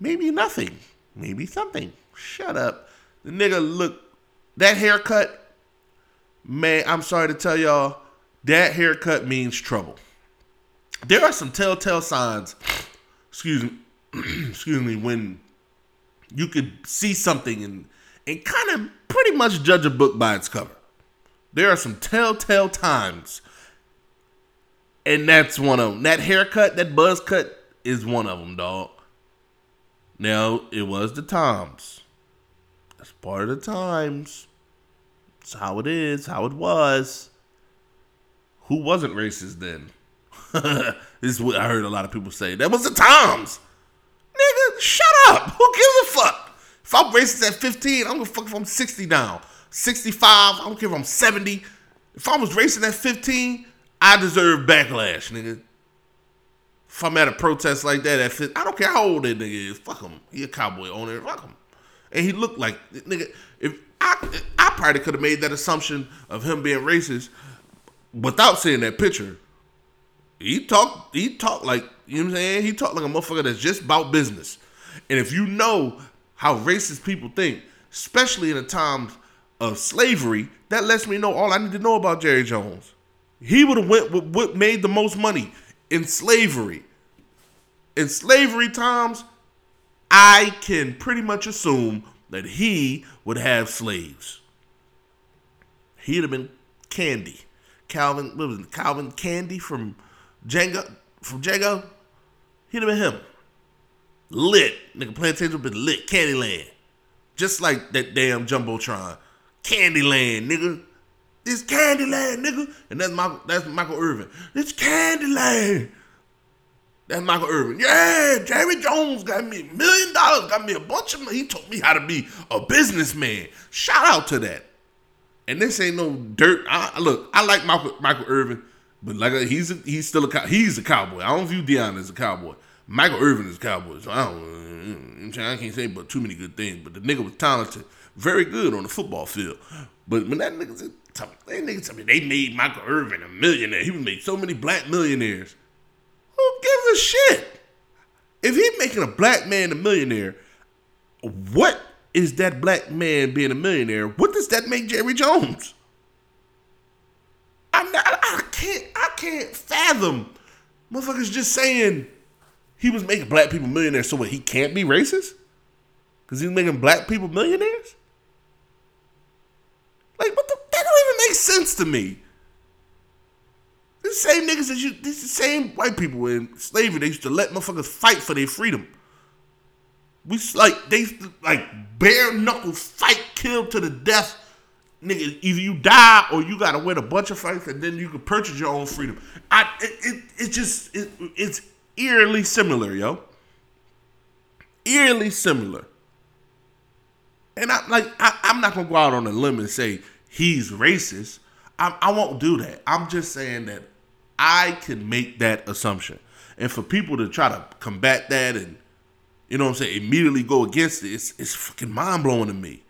Maybe nothing. Maybe something. Shut up. The nigga look that haircut, man, I'm sorry to tell y'all, that haircut means trouble. There are some telltale signs, excuse me, excuse me, when you could see something and and kind of pretty much judge a book by its cover. There are some telltale times, and that's one of them. That haircut, that buzz cut, is one of them, dog. Now it was the times. That's part of the times. It's how it is, how it was. Who wasn't racist then? this is what I heard a lot of people say. That was the times. Nigga, shut up. Who gives a fuck? If I'm racist at 15, I'm gonna fuck if I'm 60 now. 65, I don't care if I'm 70. If I was racist at 15, I deserve backlash, nigga. If I'm at a protest like that at 15, I don't care how old that nigga is. Fuck him. He a cowboy owner. Fuck him. And he looked like nigga. If I, I probably could have made that assumption of him being racist without seeing that picture. He talked. He talked like you know what I'm saying. He talked like a motherfucker that's just about business. And if you know how racist people think, especially in the times of slavery, that lets me know all I need to know about Jerry Jones. He would have went with what made the most money in slavery. In slavery times, I can pretty much assume that he would have slaves. He'd have been Candie. Calvin, what was it, Calvin Candie from Django from Django? He'd have been him. Lit. Nigga plantation would have been lit. Candyland. Just like that damn Jumbotron. Candyland, nigga. It's Candyland, nigga. And that's Michael, that's Michael Irvin. It's Candyland. That's Michael Irvin. Yeah, Jerry Jones got me a million dollars, got me a bunch of money. He taught me how to be a businessman. Shout out to that. And this ain't no dirt. I, look, I like Michael Michael Irvin, but like he's a, he's still a he's a cowboy. I don't view Deion as a cowboy. Michael Irvin is a cowboy, so I don't. Uh, I can't say but too many good things. But the nigga was talented, very good on the football field. But when that nigga, that nigga tell me they made Michael Irvin a millionaire, he would make so many black millionaires. Who gives a shit? If he making a black man a millionaire, what is that black man being a millionaire? What does that make Jerry Jones? Not, I can't I can't fathom motherfuckers just saying he was making black people millionaires so what he can't be racist? Cause he's making black people millionaires? Like what the that don't even make sense to me. The same niggas that you, these the same white people in slavery. They used to let motherfuckers fight for their freedom. We like they like bare knuckle fight, kill to the death. Nigga, either you die or you gotta win a bunch of fights and then you can purchase your own freedom. I it it, it just it, it's eerily similar, yo. Eerily similar. And I'm like, I, am not gonna go out on a limb and say he's racist. I, I won't do that. I'm just saying that I can make that assumption. And for people to try to combat that and, you know what I'm saying, immediately go against it, it's, it's fucking mind blowing to me.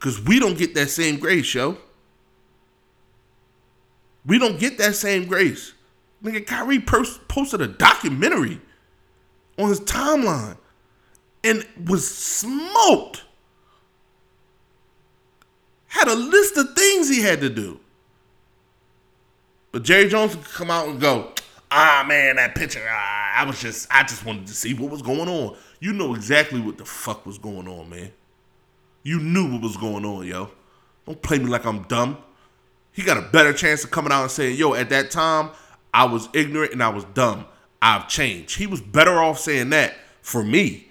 Because we don't get that same grace, yo. We don't get that same grace. Nigga, Kyrie posted a documentary on his timeline and was smoked. Had a list of things he had to do. But Jerry Jones could come out and go, ah man, that picture, ah, I was just, I just wanted to see what was going on. You know exactly what the fuck was going on, man. You knew what was going on, yo. Don't play me like I'm dumb. He got a better chance of coming out and saying, yo, at that time, I was ignorant and I was dumb. I've changed. He was better off saying that for me.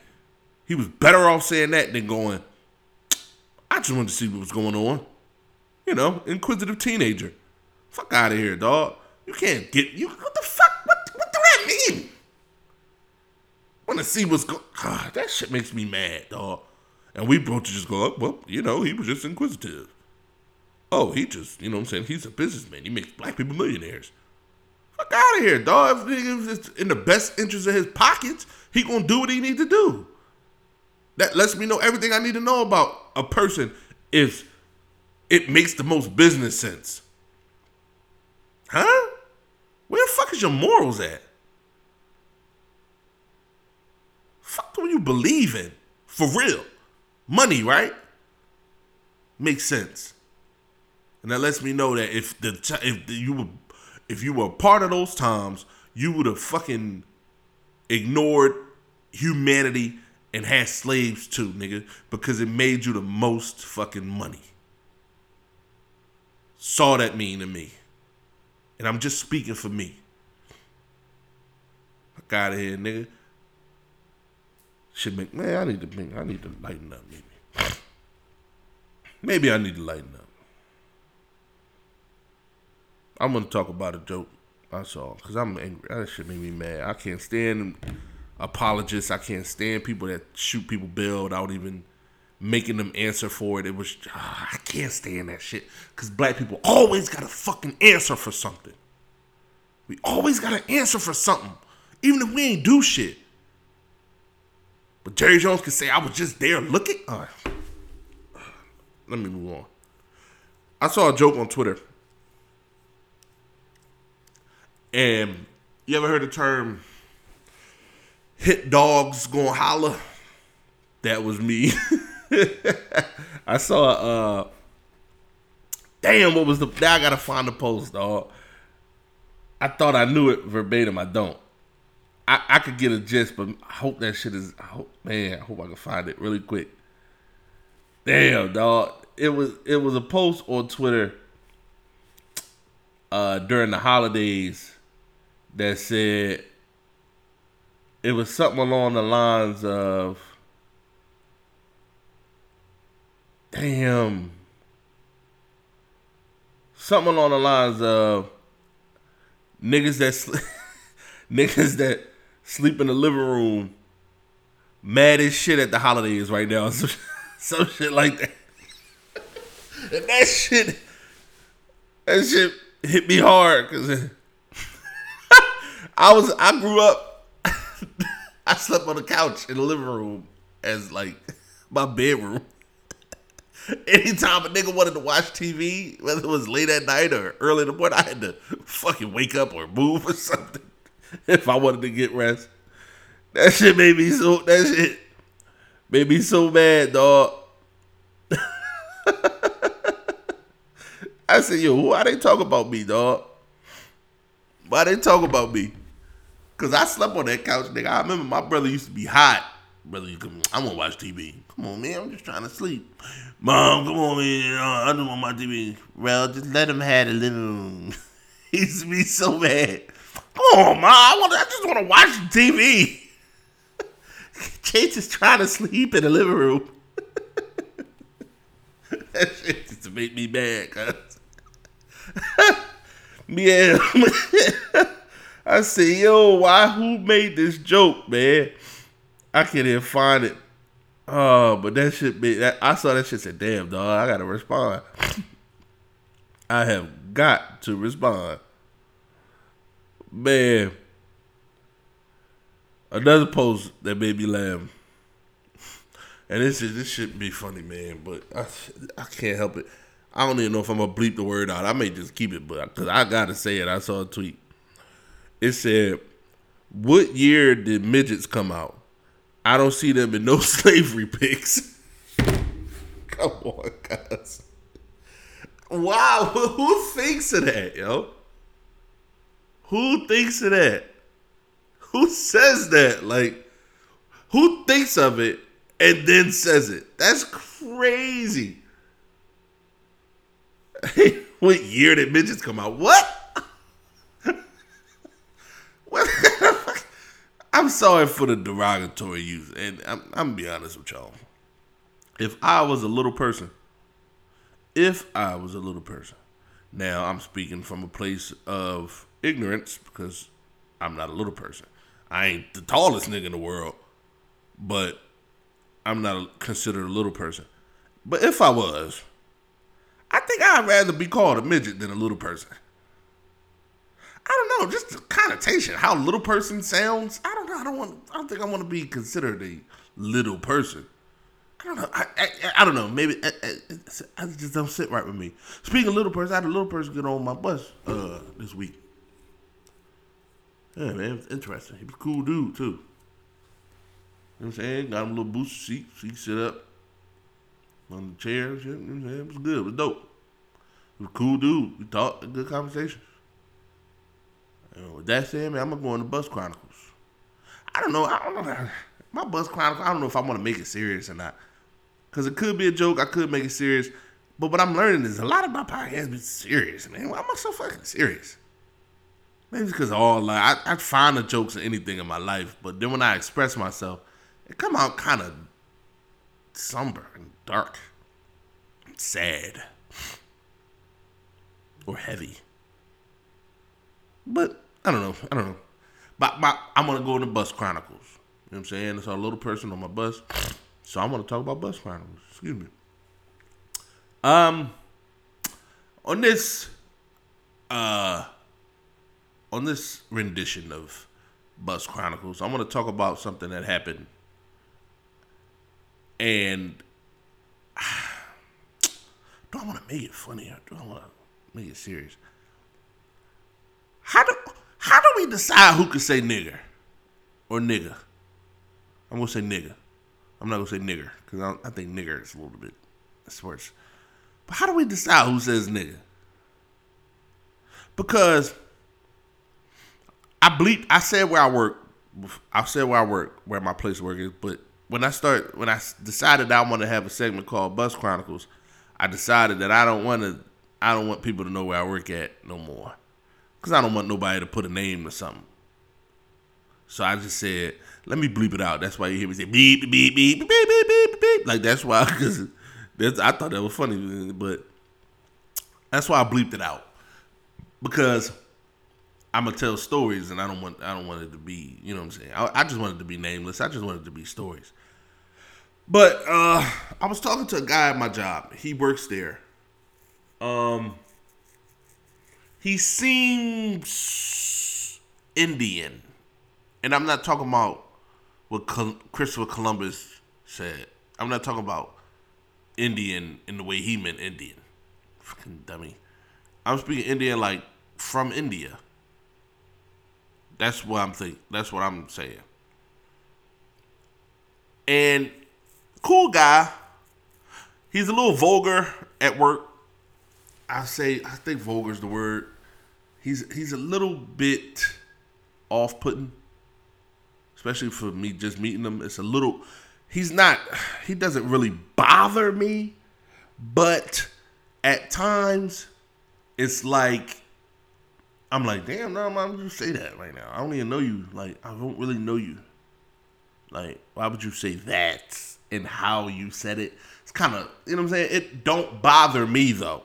He was better off saying that than going, I just wanted to see what was going on. You know, inquisitive teenager. Fuck out of here, dog. You can't get you. What the fuck? What what do that mean? Want to see what's going? God, that shit makes me mad, dog. And we both just go up. Well, you know, he was just inquisitive. Oh, he just, you know what I'm saying? He's a businessman. He makes black people millionaires. Fuck out of here, dog. If it's in the best interest of his pockets, he gonna do what he need to do. That lets me know everything I need to know about a person if it makes the most business sense. Huh? Where the fuck is your morals at? Fuck do you believe in? For real. Money, right? Makes sense. And that lets me know that if the if you were if you were part of those times, you would have fucking ignored humanity and had slaves too, nigga, because it made you the most fucking money. Saw that mean to me. And I'm just speaking for me. Fuck out of here, nigga. Should make man, I need to make I need to lighten up, maybe. Maybe I need to lighten up. I'm gonna talk about a joke I saw because I'm angry. That shit made me mad. I can't stand apologists. I can't stand people that shoot people bill without even making them answer for it. It was uh, I can't stand that shit because black people always got to fucking answer for something. We always got to answer for something, even if we ain't do shit. But Jerry Jones can say I was just there looking. Uh, let me move on. I saw a joke on Twitter and you ever heard the term hit dogs gonna holler? That was me. I saw uh damn what was the now I gotta find the post, dog. I thought I knew it verbatim, I don't. I, I could get a gist, but I hope that shit is I hope man, I hope I can find it really quick. Damn, dog. It was it was a post on Twitter uh during the holidays that said it was something along the lines of damn something along the lines of niggas that niggas that sleep in the living room mad as shit at the holidays right now some, some shit like that and that shit that shit hit me hard because I was I grew up. I slept on the couch in the living room as like my bedroom. Anytime a nigga wanted to watch TV, whether it was late at night or early in the morning, I had to fucking wake up or move or something if I wanted to get rest. That shit made me so. That shit made me so mad, dog. I said, yo, why they talk about me, dog? Why they talk about me? Cause I slept on that couch, nigga. I remember my brother used to be hot. Brother, you come, I want to watch TV. Come on, man. I'm just trying to sleep. Mom, come on, man. Uh, I don't want my TV. Well, just let him have the living room. he used to be so mad. Come on, mom. I want. I just want to watch TV. Chase is trying to sleep in the living room. that shit just make me mad, cuz. yeah. I said, yo, why who made this joke, man? I can't even find it. Oh, but that shit be that I saw that shit said, damn dog, I gotta respond. I have got to respond. Man. Another post that made me laugh. And this is this should be funny, man, but I I can't help it. I don't even know if I'm gonna bleep the word out. I may just keep it, but because I gotta say it. I saw a tweet it said, "What year did midgets come out? I don't see them in no slavery pics." come on, guys. Wow, who thinks of that, yo? Who thinks of that? Who says that? Like, who thinks of it and then says it? That's crazy. what year did midgets come out? What? what? I'm sorry for the derogatory use, and I'm, I'm gonna be honest with y'all. If I was a little person, if I was a little person, now I'm speaking from a place of ignorance because I'm not a little person. I ain't the tallest nigga in the world, but I'm not considered a little person. But if I was, I think I'd rather be called a midget than a little person. I don't know, just the connotation, how little person sounds. I don't know. I don't want. I don't think I want to be considered a little person. I don't know. I, I, I don't know. Maybe I, I, just don't sit right with me. Speaking of little person, I had a little person get on my bus uh, this week. Yeah, man, it's interesting. He was a cool dude too. You know what I'm saying? Got him a little booster seat, so he sit up on the chair and. You know what I'm saying? It was good. It was dope. Was a cool dude. We talked, good conversation. Know, with that said, man, I'm gonna go on the Bus Chronicles. I don't know. I don't know. my bus Chronicles. I don't know if I want to make it serious or not, because it could be a joke. I could make it serious, but what I'm learning is a lot of my podcasts be serious, man. Why am I so fucking serious? Maybe it's because all like I, I find the jokes in anything in my life, but then when I express myself, it come out kind of somber and dark, and sad, or heavy. But I don't know. I don't know. But, I'm gonna go into Bus Chronicles. You know what I'm saying? It's a little person on my bus. So I'm gonna talk about Bus Chronicles. Excuse me. Um on this uh on this rendition of Bus Chronicles, I'm gonna talk about something that happened and do I want to make it funny or do I want to make it serious? How do how do we decide who can say nigger or nigga? I'm gonna say nigga. I'm not gonna say nigger because I, I, think nigger is a little bit worse. But how do we decide who says nigga? Because I bleep. I said where I work. I said where I work, where my place of work is. But when I start, when I decided I want to have a segment called Bus Chronicles, I decided that I don't want to. I don't want people to know where I work at no more, because I don't want nobody to put a name or something. So I just said, let me bleep it out. That's why you hear me say beep beep beep beep beep beep beep. Like that's why, because that's. I thought that was funny, but that's why I bleeped it out because I'm gonna tell stories, and I don't want I don't want it to be you know what I'm saying. I, I just wanted to be nameless. I just wanted to be stories. But uh, I was talking to a guy at my job. He works there. Um, he seems Indian, and I'm not talking about what Christopher Columbus said. I'm not talking about Indian in the way he meant Indian. Fucking dummy. I'm speaking Indian like from India. That's what I'm thinking. That's what I'm saying. And cool guy. He's a little vulgar at work. I say I think vulgar is the word. He's he's a little bit off putting. Especially for me just meeting him. It's a little he's not he doesn't really bother me, but at times it's like I'm like, damn, no, why would you say that right now? I don't even know you. Like, I don't really know you. Like, why would you say that? And how you said it? It's kind of, you know what I'm saying? It don't bother me though,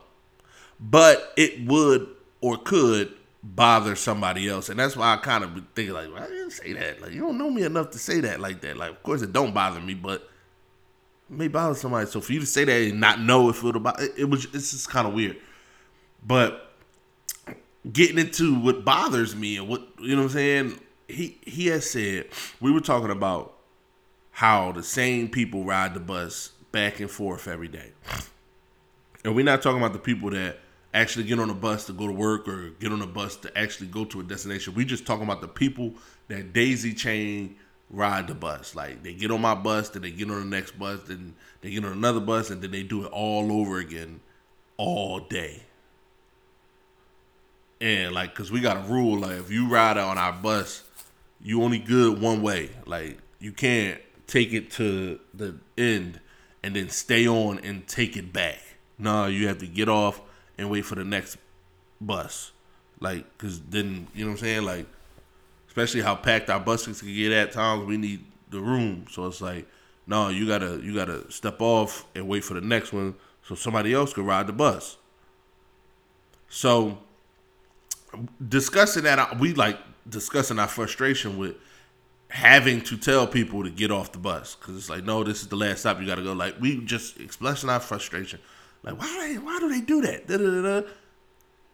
but it would or could bother somebody else, and that's why I kind of think like, well, I didn't say that. Like, you don't know me enough to say that like that. Like, of course, it don't bother me, but it may bother somebody. So for you to say that and not know if it would bother, it was, it's just kind of weird. But getting into what bothers me and what you know what I'm saying. He he has said we were talking about how the same people ride the bus back and forth every day, and we're not talking about the people that actually get on a bus to go to work or get on a bus to actually go to a destination. We just talking about the people that daisy chain ride the bus. Like they get on my bus, then they get on the next bus, then they get on another bus, and then they do it all over again all day. And like, cause we got a rule, like if you ride on our bus, you only good one way. Like you can't take it to the end and then stay on and take it back. No, you have to get off and wait for the next bus. Like, cause then you know what I'm saying. Like, especially how packed our buses can get at times, we need the room. So it's like, no, you gotta you gotta step off and wait for the next one so somebody else can ride the bus. So discussing that, we like discussing our frustration with having to tell people to get off the bus because it's like, no, this is the last stop. You got to go. Like we just expressing our frustration. Like why? Why do they do that? Da, da, da,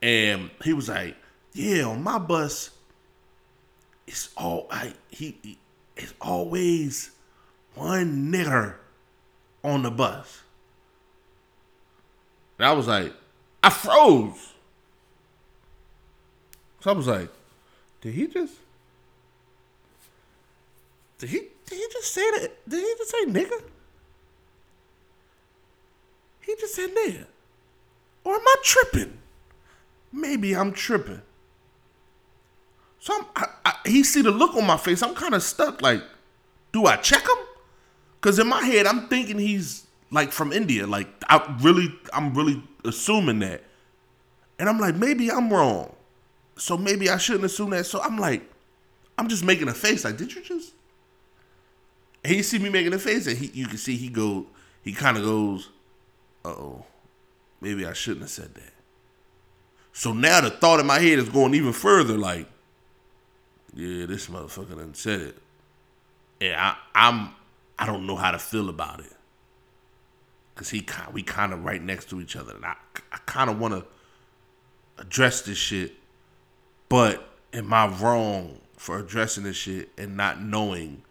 and he was like, yeah, on my bus, it's all I he, he it's always one nigger on the bus. And I was like, I froze. So I was like, did he just? Did he? Did he just say that? Did he just say nigga? He just said nigga. Or am I tripping? Maybe I'm tripping. So I'm, I, I, he see the look on my face. I'm kind of stuck. Like, do I check him? Cause in my head, I'm thinking he's like from India. Like I really, I'm really assuming that, and I'm like, maybe I'm wrong. So maybe I shouldn't assume that. So I'm like, I'm just making a face. Like, did you just? And he see me making a face, and he, you can see he go, he kind of goes, uh oh, maybe I shouldn't have said that. So now the thought in my head is going even further. Like, yeah, this motherfucker done said it. And I, I'm I don't know how to feel about it. Cause he we kind of right next to each other, and I I kind of want to address this shit, but am I wrong for addressing this shit and not knowing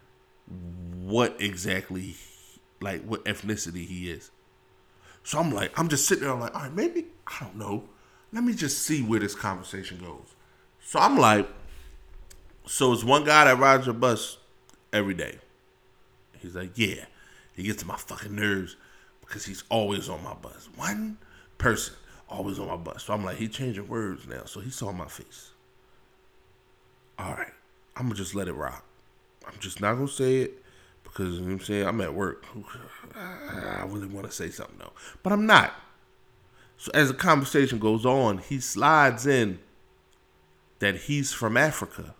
what exactly, like what ethnicity he is? So I'm like, I'm just sitting there, I'm like, all right, maybe I don't know. Let me just see where this conversation goes. So I'm like, so it's one guy that rides your bus every day. He's like, yeah. He gets to my fucking nerves because he's always on my bus. One person always on my bus. So I'm like, he changing words now. So he saw my face. All right. I'm gonna just let it rock. I'm just not gonna say it because you know I'm saying I'm at work. I really want to say something though, but I'm not. So as the conversation goes on, he slides in that he's from Africa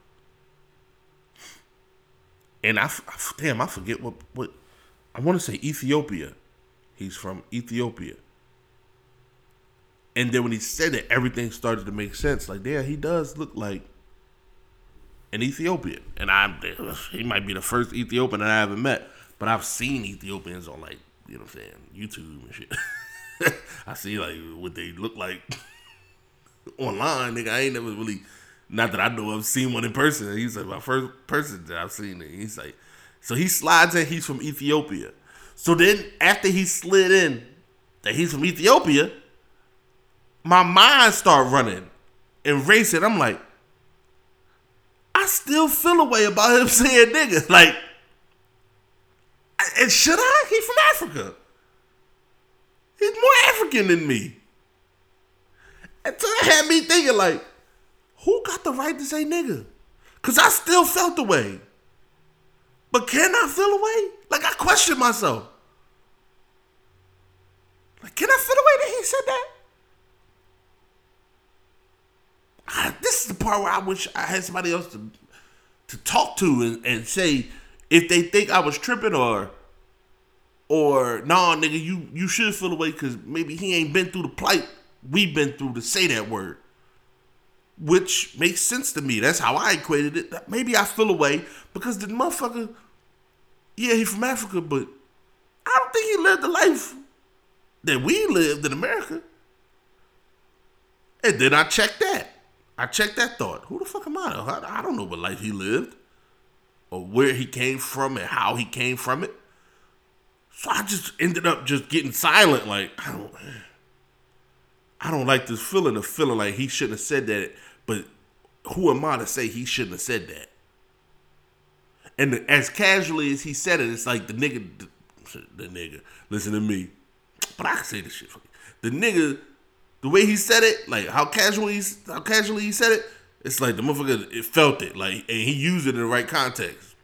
and I, I damn, I forget what what I want to say Ethiopia. He's from Ethiopia. And then when he said it, everything started to make sense. Like, yeah, he does look like an Ethiopian, and I'm he might be the first Ethiopian that I ever met. But I've seen Ethiopians on like you know what I'm saying YouTube and shit. I see like what they look like online. Nigga, I ain't never really not that I know I've seen one in person. He's like my first person that I've seen. He's like, so he slides in. He's from Ethiopia. So then after he slid in that he's from Ethiopia, my mind start running and racing. I'm like, I still feel a way about him saying nigga. Like, and should I? He's from Africa. He's more African than me. And so that had me thinking like, who got the right to say nigga? Cause I still felt the way. But can I feel a way? Like I question myself. Like, can I feel the way that he said that? I, this is the part where I wish I had somebody else to to talk to and, and say if they think I was tripping or or nah nigga you you should feel away because maybe he ain't been through the plight we've been through to say that word which makes sense to me. That's how I equated it. Maybe I feel away because the motherfucker, yeah, he from Africa, but I don't think he lived the life that we lived in America. And then I checked that. I checked that thought. Who the fuck am I? I don't know what life he lived or where he came from and how he came from it. So I just ended up just getting silent. Like I don't, I don't like this feeling of feeling like he shouldn't have said that but who am I to say he shouldn't have said that? And as casually as he said it, it's like the nigga, the, the nigga, listen to me. But I can say this shit. The nigga, the way he said it, like how casually, how casually he said it, it's like the motherfucker it felt it, like, and he used it in the right context.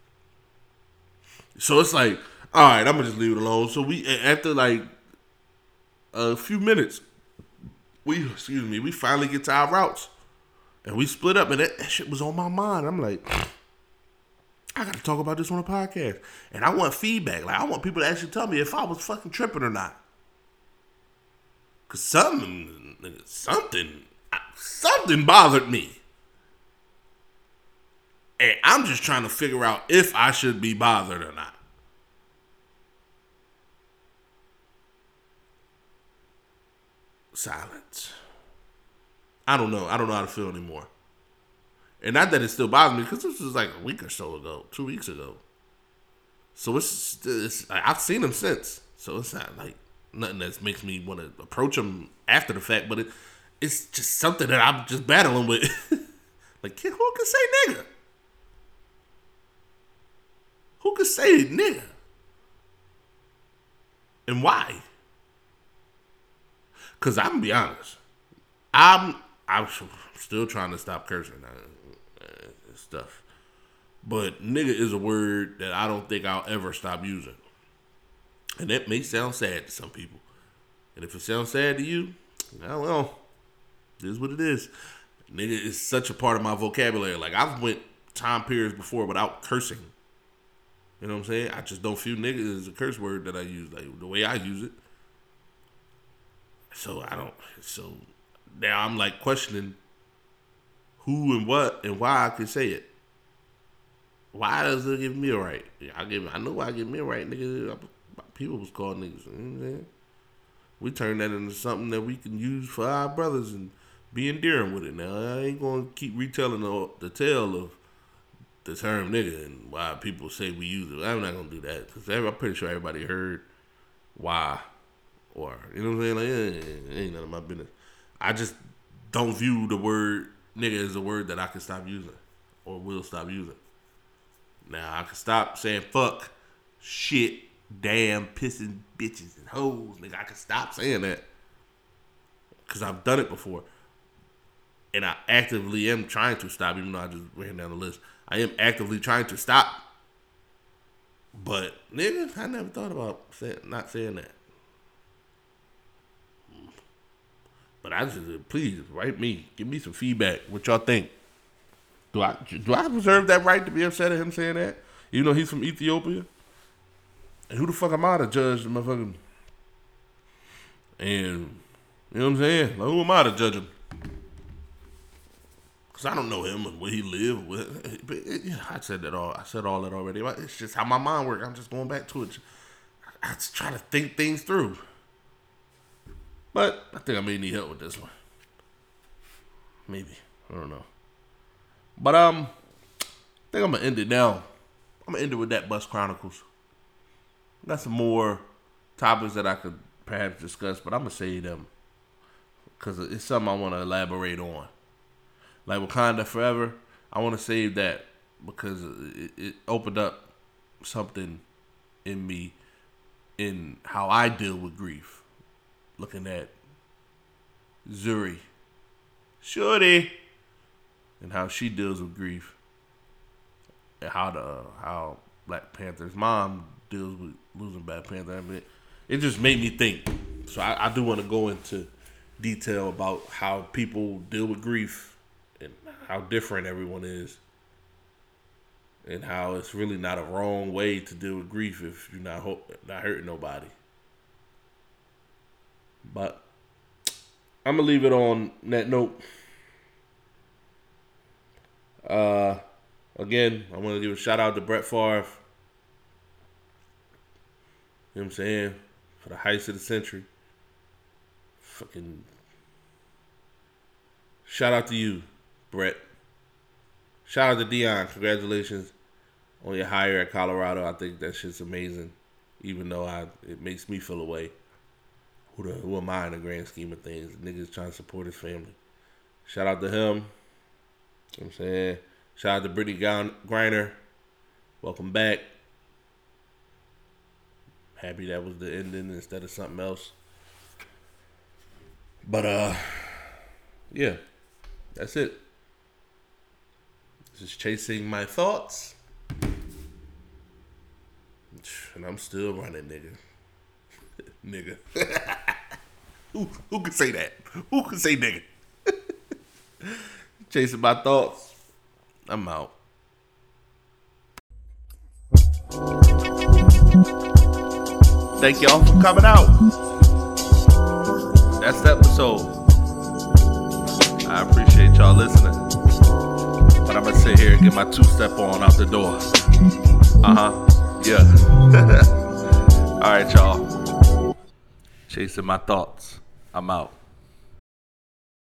So it's like, all right, I'm gonna just leave it alone. So we, after like a few minutes, we, excuse me, we finally get to our routes. And we split up, and that, that shit was on my mind. I'm like, I got to talk about this on a podcast. And I want feedback. Like, I want people to actually tell me if I was fucking tripping or not. Because something, something, something bothered me. And I'm just trying to figure out if I should be bothered or not. Silence. I don't know. I don't know how to feel anymore. And not that it still bothers me because this was like a week or so ago, two weeks ago. So it's, it's I've seen him since. So it's not like nothing that makes me want to approach him after the fact, but it, it's just something that I'm just battling with. like, who can say nigga? Who can say nigga? And why? Cause I'm gonna be honest. I'm I'm still trying to stop cursing uh, stuff. But nigga is a word that I don't think I'll ever stop using. And that may sound sad to some people. And if it sounds sad to you, don't know. This is what it is. Nigga is such a part of my vocabulary. Like I've went time periods before without cursing. You know what I'm saying? I just don't feel nigga is a curse word that I use, like the way I use it. So I don't. So now I'm like questioning who and what and why I can say it. Why does it give me a right? I give. I know why I give me a right, nigga. People was called niggas. You know we turn that into something that we can use for our brothers and be endearing with it. Now I ain't gonna keep retelling the, the tale of the term nigga and why people say we use it. I'm not gonna do that because I'm pretty sure everybody heard why or you know what I'm saying. Like, yeah, it ain't none of my business. I just don't view the word nigga as a word that I can stop using or will stop using. Now I can stop saying fuck, shit, damn, pissing bitches and hoes. Nigga, I can stop saying that because I've done it before, and I actively am trying to stop. Even though I just ran down the list, I am actively trying to stop. But nigga, I never thought about saying, not saying that. But I just please write me, give me some feedback. What y'all think? Do I do I reserve that right to be upset at him saying that? Even though he's from Ethiopia? Who the fuck am I to judge the motherfucking and you know what I'm saying? Like, who am I to judge him? Cause I don't know him and where he lived. With. But it, yeah, I said that all. I said all that already. It's just how my mind works. I'm just going back to it. I just try to think things through. But I think I may need help with this one. Maybe I don't know. But um, I think I'm gonna end it now. I'm gonna end it with that Bus Chronicles. Got some more topics that I could perhaps discuss, but I'm gonna save them because it's something I want to elaborate on. Like Wakanda Forever, I want to save that because it, it opened up something in me in how I deal with grief. Looking at Shuri, Shorty, and how she deals with grief, and how the how Black Panther's mom deals with losing Black Panther. I mean, it just made me think. So I, I do want to go into detail about how people deal with grief and how different everyone is. And how it's really not a wrong way to deal with grief if you're not ho- not hurting nobody. But I'm gonna leave it on that note. Uh, again, I want to give a shout out to Brett Favre. Know what I'm saying? For the heist of the century. Fucking shout out to you, Brett. Shout out to Deion. Congratulations on your hire at Colorado. I think that shit's amazing. Even though I it makes me feel away. Who the, who am I in the grand scheme of things? Niggas trying to support his family. Shout out to him. You know what I'm saying? Shout out to Brittney Griner. Welcome back. Happy that was the ending instead of something else. But uh yeah. That's it. Just chasing my thoughts. And I'm still running, nigga. nigga. who who can say that? Who can say nigga? Chasing my thoughts. I'm out. Thank y'all for coming out. That's the episode. I appreciate y'all listening. But I'm gonna sit here and get my two step on out the door. Uh huh. Yeah. All right, y'all. Chasing my thoughts. I'm out.